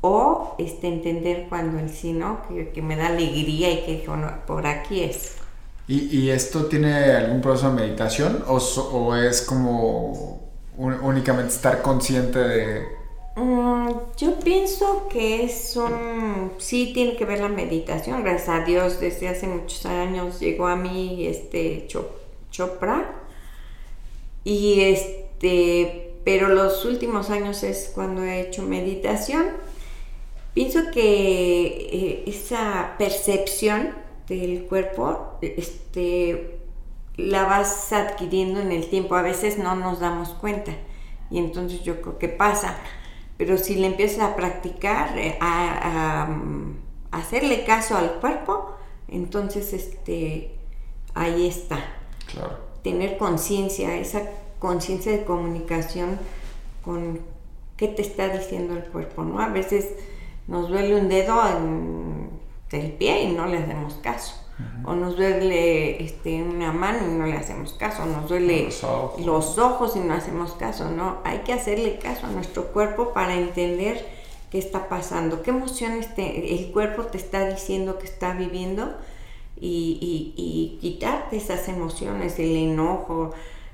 O este, entender cuando el sí, ¿no? Que, me da alegría y que por aquí es. ¿Y, esto tiene algún proceso de meditación o, es como únicamente estar consciente de, Mm, yo pienso que es un, sí tiene que ver la meditación, gracias a Dios desde hace muchos años llegó a mí este Chopra. Y este, pero los últimos años es cuando he hecho meditación. Pienso que eh, esa percepción del cuerpo, este, la vas adquiriendo en el tiempo, a veces no nos damos cuenta y entonces yo creo que pasa pero si le empiezas a practicar, eh, a, hacerle caso al cuerpo, entonces este, ahí está. Tener conciencia, esa conciencia de comunicación con qué te está diciendo el cuerpo, ¿no? A veces nos duele un dedo en el pie y no le hacemos caso o nos duele este, una mano y no le hacemos caso, nos duele los ojos. y no hacemos caso, ¿no? Hay que hacerle caso a nuestro cuerpo para entender qué está pasando, qué emociones el cuerpo te está diciendo que está viviendo y, y, quitarte esas emociones, el enojo,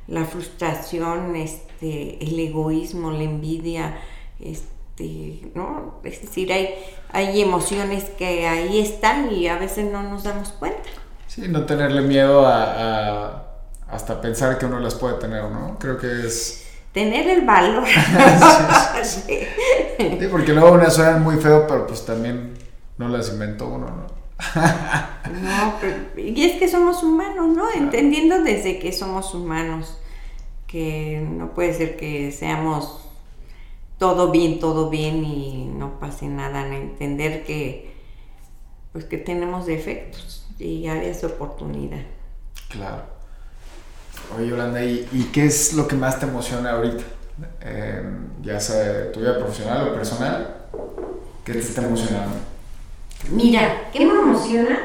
la frustración, este, el egoísmo, la envidia, este, ¿no? Es decir, hay, hay emociones que ahí están y a veces no nos damos cuenta. Sí, no tenerle miedo a, hasta pensar que uno las puede tener, ¿no? Creo que es... Tener el valor. sí. porque luego unas suenan muy feo, pero pues también no las inventó uno, ¿no? no, pero, y es que somos humanos, ¿no? Entendiendo desde que somos humanos, que no puede ser que seamos todo bien, todo bien y no pase nada, en entender que pues que tenemos defectos y áreas de oportunidad. Claro. Oye, Yolanda, ¿y, qué es lo que más te emociona ahorita? Em, ya sea tu vida profesional o personal, ¿qué te está emocionando? Mira, ¿qué me emociona?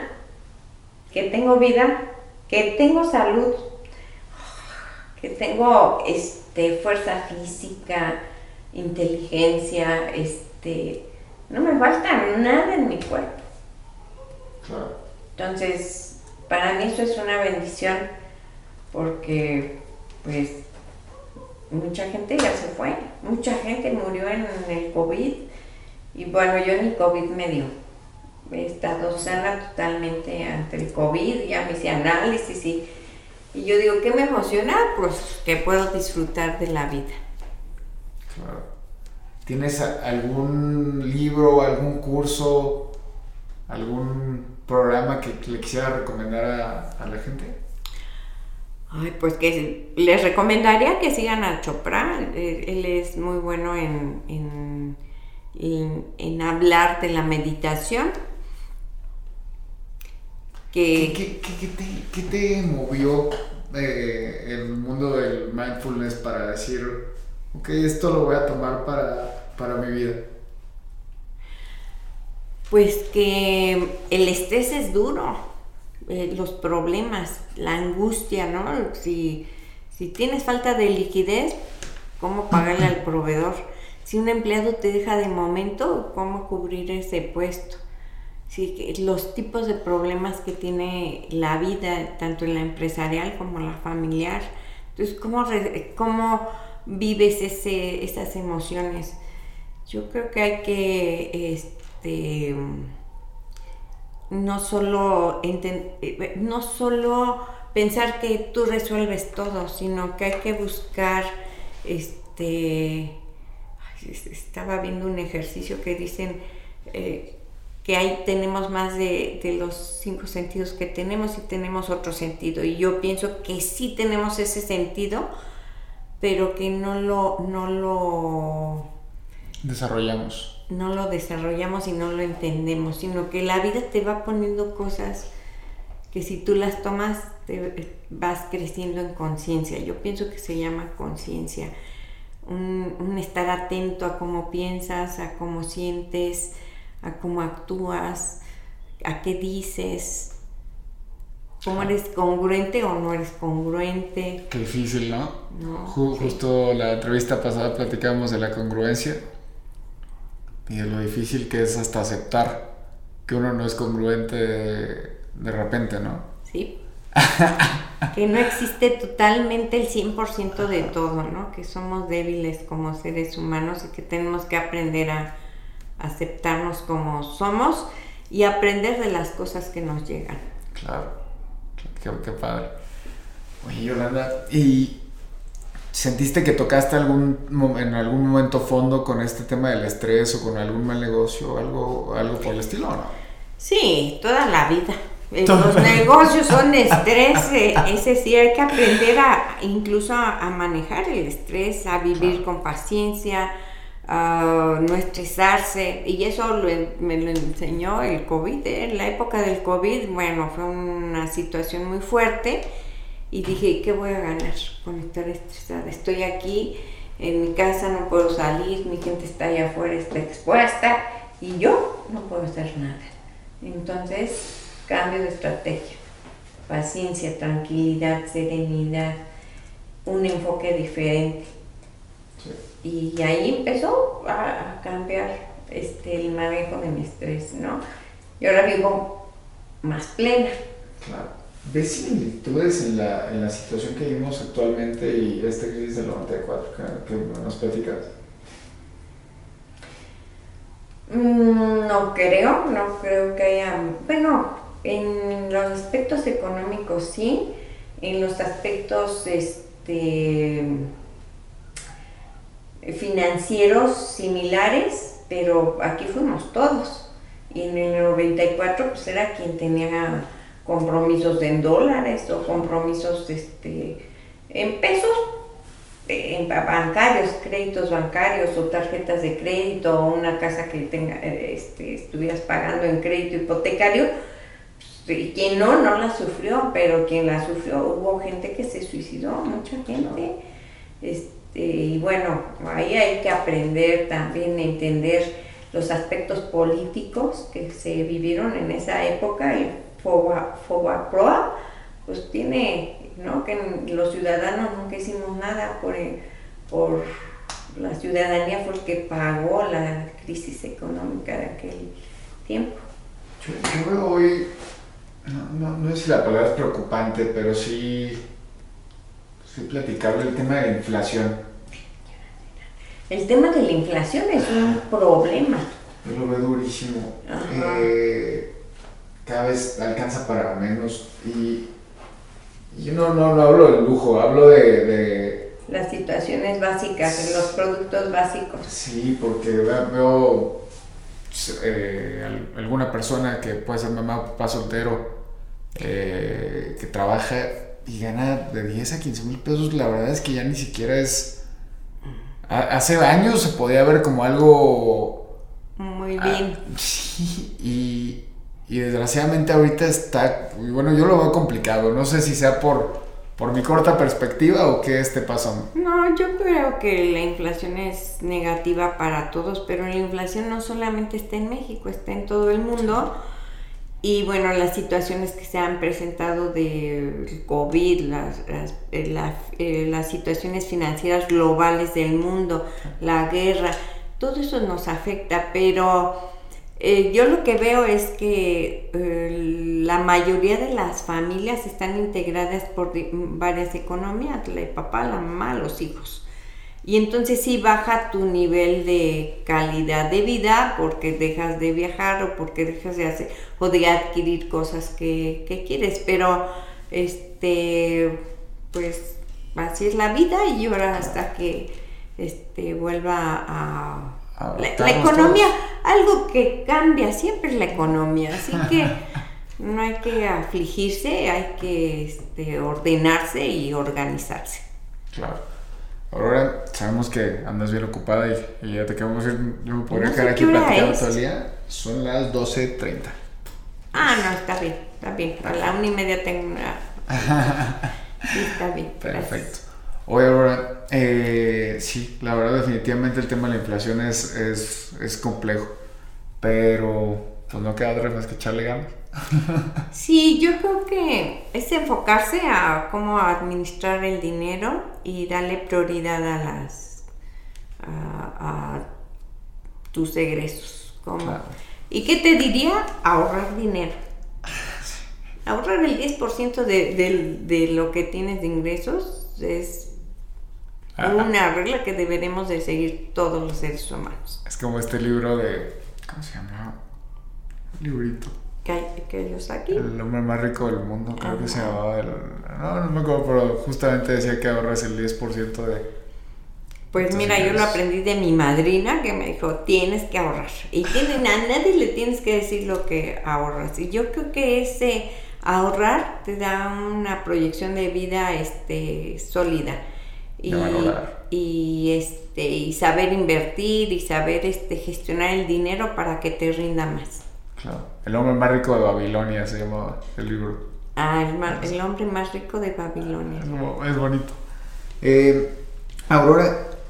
Que tengo vida, que tengo salud, que tengo este, fuerza física, inteligencia, este, no me falta nada en mi cuerpo. Entonces, para mí eso es una bendición porque pues mucha gente ya se fue, mucha gente murió en el COVID y bueno, yo ni COVID me dio. He estado sana totalmente ante el COVID, ya me hice análisis y Y yo digo, ¿qué me emociona? Pues que puedo disfrutar de la vida. Claro. ¿Tienes algún libro, algún curso, algún programa que le quisiera recomendar a, la gente? Ay, pues que les recomendaría que sigan a Chopra. Él, es muy bueno en, en, en, hablar de la meditación. ¿Qué, qué, te, movió eh, el mundo del mindfulness para decir, ok, esto lo voy a tomar para, para mi vida? Pues que el estrés es duro, eh, los problemas, la angustia, ¿no? Si, si tienes falta de liquidez, ¿cómo pagarle al proveedor? Si un empleado te deja de momento, ¿cómo cubrir ese puesto? Si, los tipos de problemas que tiene la vida, tanto en la empresarial como en la familiar. Entonces, ¿cómo, cómo vives ese, esas emociones? Yo creo que hay que... Este, no solo, eh, no solo pensar que tú resuelves todo, sino que hay que buscar, este, estaba viendo un ejercicio que dicen eh, que ahí tenemos más de, de, los cinco sentidos que tenemos y tenemos otro sentido. Y yo pienso que sí tenemos ese sentido, pero que no lo, no lo desarrollamos no lo desarrollamos y no lo entendemos, sino que la vida te va poniendo cosas que si tú las tomas te vas creciendo en conciencia. Yo pienso que se llama conciencia. Un, estar atento a cómo piensas, a cómo sientes, a cómo actúas, a qué dices, cómo eres congruente o no eres congruente. Qué difícil, ¿no? Justo la entrevista pasada platicábamos de la congruencia y de lo difícil que es hasta aceptar que uno no es congruente de, repente, ¿no? Sí. que no existe totalmente el 100% de todo, ¿no? Que somos débiles como seres humanos y que tenemos que aprender a aceptarnos como somos y aprender de las cosas que nos llegan. Claro, qué, qué padre. Oye, Yolanda, y ¿Sentiste que tocaste algún, en algún momento fondo con este tema del estrés o con algún mal negocio o algo, algo por el estilo o no? Sí, toda la vida. Eh, los negocios son estrés, eh, es decir, hay que aprender a incluso a, manejar el estrés, a vivir con paciencia, a no estresarse. Y eso me lo enseñó el COVID. ¿eh? En la época del COVID, bueno, fue una situación muy fuerte y dije, ¿qué voy a ganar con estar estresada? Estoy aquí en mi casa, no puedo salir, mi gente está allá afuera, está expuesta y yo no puedo hacer nada. Entonces, cambio de estrategia, paciencia, tranquilidad, serenidad, un enfoque diferente. Y ahí empezó a, cambiar este, el manejo de mi estrés, ¿no? Y ahora vivo más plena. Claro. ¿Ves similitudes en la, en la situación que vivimos actualmente y esta crisis del 94 que, nos platicas? Mm, no creo, no creo que haya, bueno, en los aspectos económicos sí, en los aspectos este, financieros similares, pero aquí fuimos todos. Y en el 94 pues era quien tenía compromisos en dólares o compromisos este, en pesos, en bancarios, créditos bancarios o tarjetas de crédito o una casa que tenga, este, estuvieras pagando en crédito hipotecario. Pues, y quien no, no la sufrió, pero quien la sufrió, hubo gente que se suicidó, mucha gente. Este, y bueno, ahí hay que aprender también a entender los aspectos políticos que se vivieron en esa época FOBAPROA, pues tiene, ¿no? Que los ciudadanos nunca hicimos nada por, por la ciudadanía fue el que pagó la crisis económica de aquel tiempo. Yo, veo hoy, no, no, sé si la palabra es preocupante, pero sí, sí platicable el tema de la inflación. El tema de la inflación es un problema. Yo lo veo durísimo. Eh, cada vez alcanza para menos y Yo no, no, no hablo de lujo, hablo de, Las situaciones básicas, de los productos básicos. Sí, porque veo eh, alguna persona que puede ser mamá o papá soltero eh, que trabaja y gana de 10 a 15 mil pesos, la verdad es que ya ni siquiera es... Hace años se podía ver como algo... Muy bien. y, y desgraciadamente ahorita está, bueno, yo lo veo complicado, no sé si sea por, por mi corta perspectiva o qué esté pasando. No, yo creo que la inflación es negativa para todos, pero la inflación no solamente está en México, está en todo el mundo. Y bueno, las situaciones que se han presentado de COVID, las, las, eh, eh, las situaciones financieras globales del mundo, la guerra, todo eso nos afecta, pero eh, yo lo que veo es que la mayoría de las familias están integradas por varias economías, el papá, la mamá, los hijos. Y entonces sí baja tu nivel de calidad de vida porque dejas de viajar o porque dejas de hacer o de adquirir cosas que, que quieres. Pero este pues así es la vida y ahora hasta que este vuelva a la, economía, algo que cambia siempre es la economía, así que no hay que afligirse, hay que este, ordenarse y organizarse. Claro. Ahora sabemos que andas bien ocupada y, ya te quedamos ir. Yo me podría quedar aquí platicando todo el día. Son las 12.30. Ah, no, está bien, está bien. A la una y media tengo una. sí, está bien. Perfecto. Oye, ahora, eh, sí, la verdad definitivamente el tema de la inflación es, es, complejo, pero pues no queda otra más que echarle ganas. Sí, yo creo que es enfocarse a cómo administrar el dinero y darle prioridad a las a, tus egresos. ¿Y qué te diría? Ahorrar dinero. Ahorrar el 10% de, de lo que tienes de ingresos es una regla que deberemos de seguir todos los seres humanos. Es como este libro de... ¿Cómo se llama? librito. ¿Qué los aquí? El hombre más rico del mundo, creo que se llamaba. El, no, no me acuerdo, pero justamente decía que ahorras el 10% de... Pues mira, yo lo aprendí de mi madrina que me dijo, tienes que ahorrar. Y tienen, a nadie le tienes que decir lo que ahorras. Y yo creo que ese ahorrar te da una proyección de vida este, sólida y, este y saber invertir y saber este gestionar el dinero para que te rinda más. Claro. El hombre más rico de Babilonia se llama el libro. Ah, el, hombre más rico de Babilonia. Es, bonito. Eh, Aurora,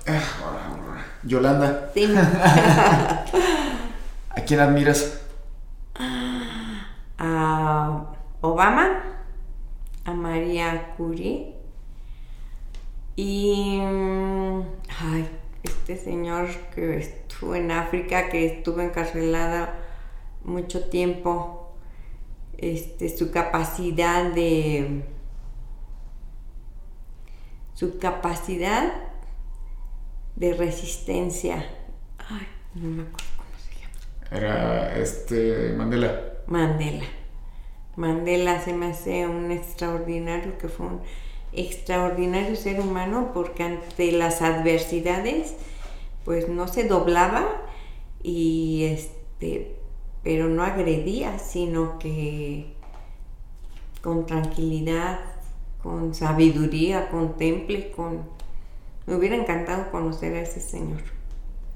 eh, Aurora, Yolanda. ¿A quién admiras? A Obama, a María Curie y, ay, este señor que estuvo en África, que estuvo encarcelada mucho tiempo, este, su capacidad de, su capacidad de resistencia. Ay, no me acuerdo cómo se llama. Era este Mandela. Mandela. Mandela se me hace un extraordinario que fue un extraordinario ser humano porque ante las adversidades pues no se doblaba y este pero no agredía sino que con tranquilidad con sabiduría con temple con me hubiera encantado conocer a ese señor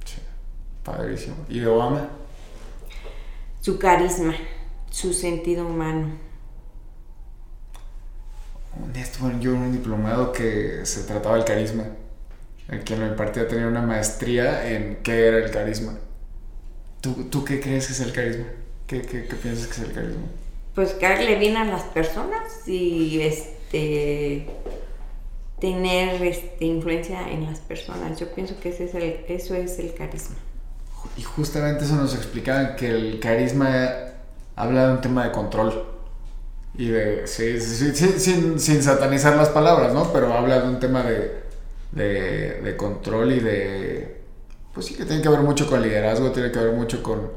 sí, padrísimo y de Obama su carisma su sentido humano bueno, yo un diplomado que se trataba del carisma. El que me impartía tenía una maestría en qué era el carisma. ¿Tú, ¿Tú qué crees que es el carisma? ¿Qué, qué, qué piensas que es el carisma? Pues caerle bien a las personas y este tener este, influencia en las personas. Yo pienso que ese es el, eso es el carisma. Y justamente eso nos explicaban que el carisma habla de un tema de control y de, sí, sin, sin, satanizar las palabras, ¿no? Pero habla de un tema de, de, control y de, pues sí que tiene que ver mucho con liderazgo, tiene que ver mucho con,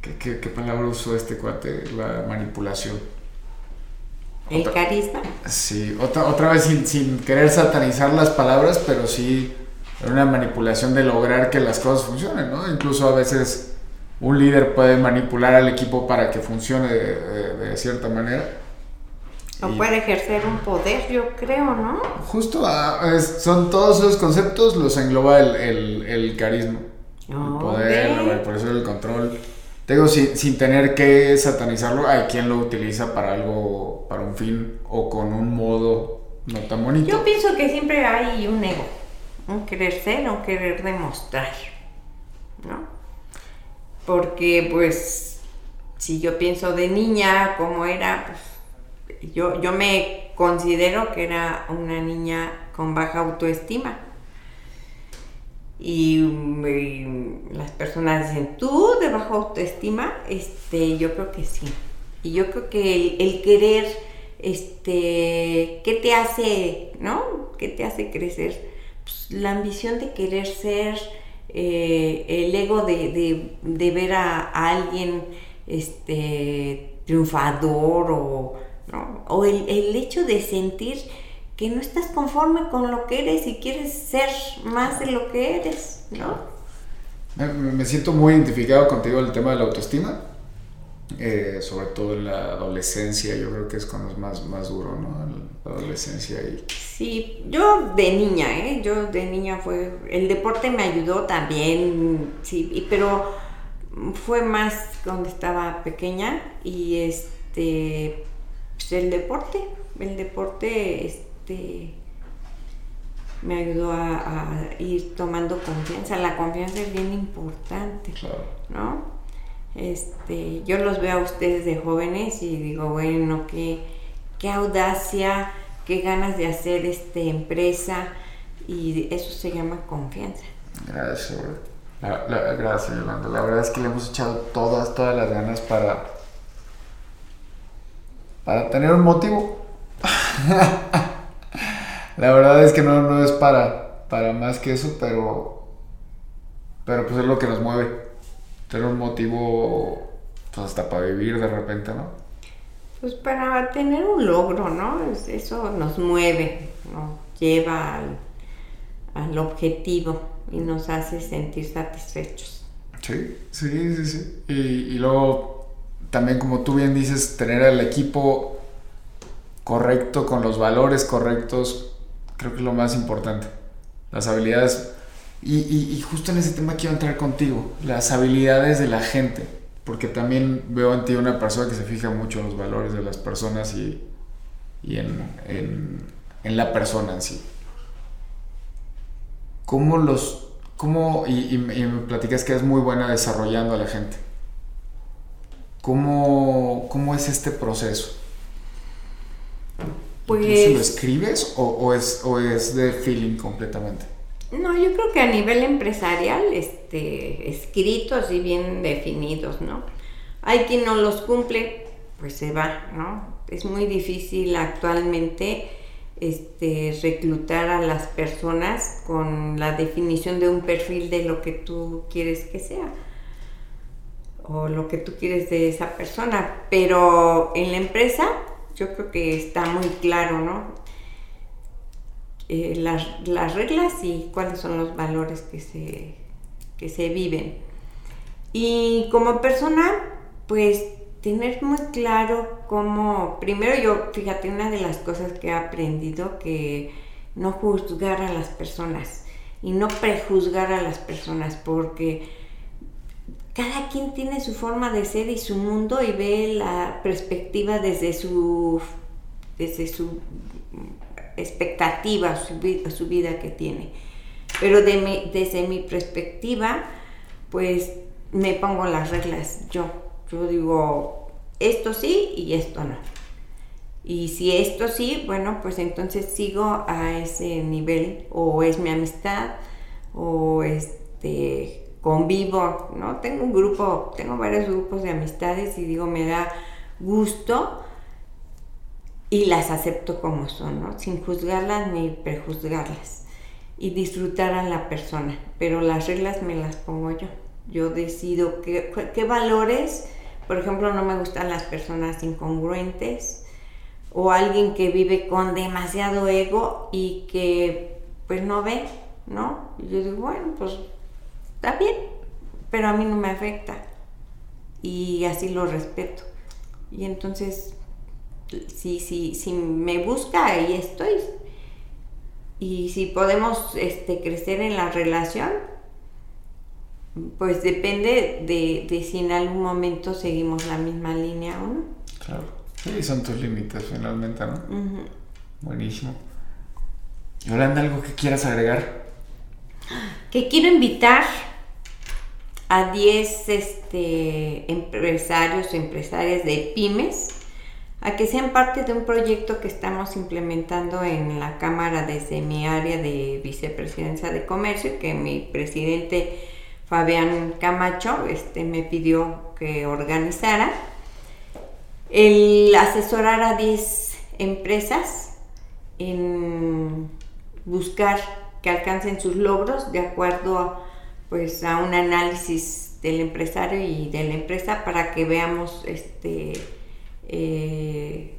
¿qué, qué, palabra usó este cuate? La manipulación. ¿El carisma? Sí, otra, otra vez sin, sin querer satanizar las palabras, pero sí una manipulación de lograr que las cosas funcionen, ¿no? Incluso a veces un líder puede manipular al equipo para que funcione de, cierta manera. O puede ejercer un poder, yo creo, ¿no? Justo, ah, son todos esos conceptos los engloba el, el, carisma. el poder, por eso el control. Tengo sin, sin tener que satanizarlo, hay quien lo utiliza para algo, para un fin o con un modo no tan bonito. Yo pienso que siempre hay un ego, un querer ser, un querer demostrar, ¿no? porque pues si yo pienso de niña como era, pues, yo, yo me considero que era una niña con baja autoestima. Y, las personas dicen, ¿tú de baja autoestima? Este, yo creo que sí. Y yo creo que el, querer, este, ¿qué te hace, no? ¿Qué te hace crecer? Pues, la ambición de querer ser eh, el ego de, ver a, alguien este, triunfador o, o el, hecho de sentir que no estás conforme con lo que eres y quieres ser más de lo que eres, ¿no? Me, siento muy identificado contigo en el tema de la autoestima, eh, sobre todo en la adolescencia, yo creo que es cuando es más, más duro, ¿no? adolescencia y... Sí, yo de niña, ¿eh? Yo de niña fue... El deporte me ayudó también, sí, pero fue más cuando estaba pequeña y este... Pues el deporte, el deporte, este... Me ayudó a, ir tomando confianza. La confianza es bien importante, ¿no? Este, yo los veo a ustedes de jóvenes y digo, bueno, que qué audacia, qué ganas de hacer este empresa y eso se llama confianza. Gracias, gracias, Yolanda. La verdad es que le hemos echado todas, todas las ganas para, para tener un motivo. la verdad es que no, no es para, para más que eso, pero, pero pues es lo que nos mueve. Tener un motivo pues hasta para vivir de repente, ¿no? Pues para tener un logro, ¿no? Eso nos mueve, nos lleva al, objetivo y nos hace sentir satisfechos. Sí, sí, sí, sí. Y, luego también, como tú bien dices, tener al equipo correcto, con los valores correctos, creo que es lo más importante. Las habilidades. Y, y, justo en ese tema quiero entrar contigo, las habilidades de la gente porque también veo en ti una persona que se fija mucho en los valores de las personas y, en, la persona en sí. ¿Cómo los... Cómo, y, me platicas que es muy buena desarrollando a la gente. ¿Cómo, cómo es este proceso? Pues... ¿Lo escribes o, es, o es de feeling completamente? No, yo creo que a nivel empresarial, este, escritos y bien definidos, ¿no? Hay quien no los cumple, pues se va, ¿no? Es muy difícil actualmente este, reclutar a las personas con la definición de un perfil de lo que tú quieres que sea o lo que tú quieres de esa persona. Pero en la empresa yo creo que está muy claro, ¿no? Eh, las, reglas y cuáles son los valores que se, que se viven. Y como persona, pues tener muy claro cómo, primero yo, fíjate, una de las cosas que he aprendido que no juzgar a las personas y no prejuzgar a las personas porque cada quien tiene su forma de ser y su mundo y ve la perspectiva desde su desde su expectativa, su, su vida que tiene. Pero de desde mi perspectiva, pues me pongo las reglas yo. Yo digo, esto sí y esto no. Y si esto sí, bueno, pues entonces sigo a ese nivel o es mi amistad o este convivo, ¿no? Tengo un grupo, tengo varios grupos de amistades y digo, me da gusto y las acepto como son, ¿no? Sin juzgarlas ni prejuzgarlas y disfrutar a la persona, pero las reglas me las pongo yo. Yo decido qué, qué valores, por ejemplo, no me gustan las personas incongruentes o alguien que vive con demasiado ego y que pues no ve, ¿no? Y yo digo, bueno, pues está bien, pero a mí no me afecta y así lo respeto. Y entonces, si, si, si me busca, ahí estoy. Y si podemos este, crecer en la relación, pues depende de, de, si en algún momento seguimos la misma línea o no. Claro. Sí, son tus límites finalmente, ¿no? Buenísimo. Yolanda, ¿algo que quieras agregar? Que quiero invitar a 10 este, empresarios o empresarias de pymes a que sean parte de un proyecto que estamos implementando en la Cámara desde mi área de vicepresidencia de comercio, que mi presidente Fabián Camacho este, me pidió que organizara. El asesorar a 10 empresas en buscar que alcancen sus logros de acuerdo a pues a un análisis del empresario y de la empresa para que veamos este eh,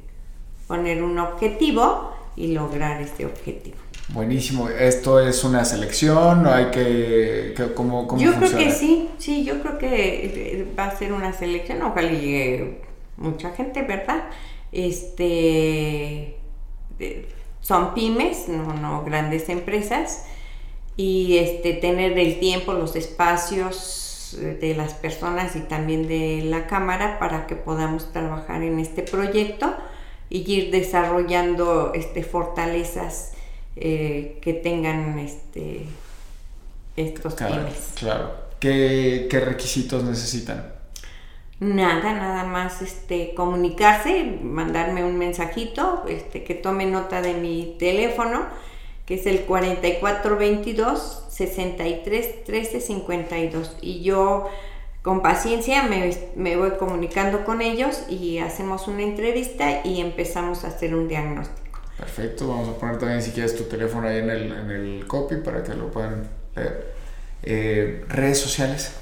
poner un objetivo y lograr este objetivo. Buenísimo. ¿Esto es una selección o hay que, cómo, Yo creo que sí, sí, yo creo que eh, va a ser una selección, ojalá llegue mucha gente, ¿verdad? Este son pymes, no, no grandes empresas y este, tener el tiempo, los espacios eh, de las personas y también de la cámara para que podamos trabajar en este proyecto y ir desarrollando este, fortalezas eh, que tengan este, estos claro, Claro. ¿Qué, ¿Qué, requisitos necesitan? Nada, nada más este, comunicarse, mandarme un mensajito, este, que tome nota de mi teléfono que es el 4422 63 13 52 y yo con paciencia me, voy comunicando con ellos y hacemos una entrevista y empezamos a hacer un diagnóstico. Perfecto, vamos a poner también si quieres tu teléfono ahí en el, en el copy para que lo puedan leer. Eh, ¿Redes sociales?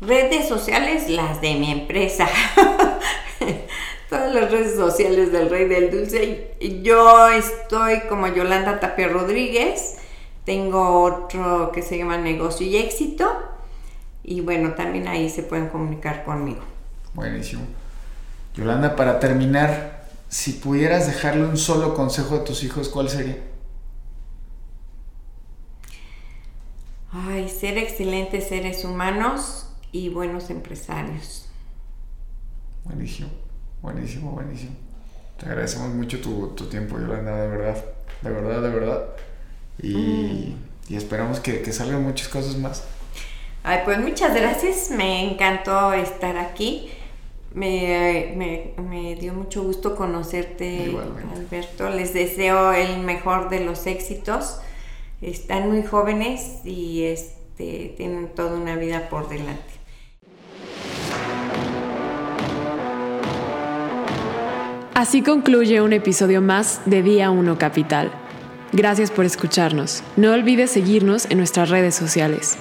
Redes sociales, las de mi empresa. todas las redes sociales del Rey del Dulce. Yo estoy como Yolanda Tapia Rodríguez. Tengo otro que se llama Negocio y Éxito. Y bueno, también ahí se pueden comunicar conmigo. Buenísimo. Yolanda, para terminar, si pudieras dejarle un solo consejo a tus hijos, ¿cuál sería? Ay, ser excelentes seres humanos y buenos empresarios. Buenísimo. Buenísimo, buenísimo. Te agradecemos mucho tu, tu tiempo, Yolanda, de verdad. De verdad, de verdad. Y, y esperamos que, que, salgan muchas cosas más. Ay, pues muchas gracias. Me encantó estar aquí. Me, me, me dio mucho gusto conocerte, Alberto. Les deseo el mejor de los éxitos. Están muy jóvenes y este, tienen toda una vida por delante. Así concluye un episodio más de Día 1 Capital. Gracias por escucharnos. No olvides seguirnos en nuestras redes sociales.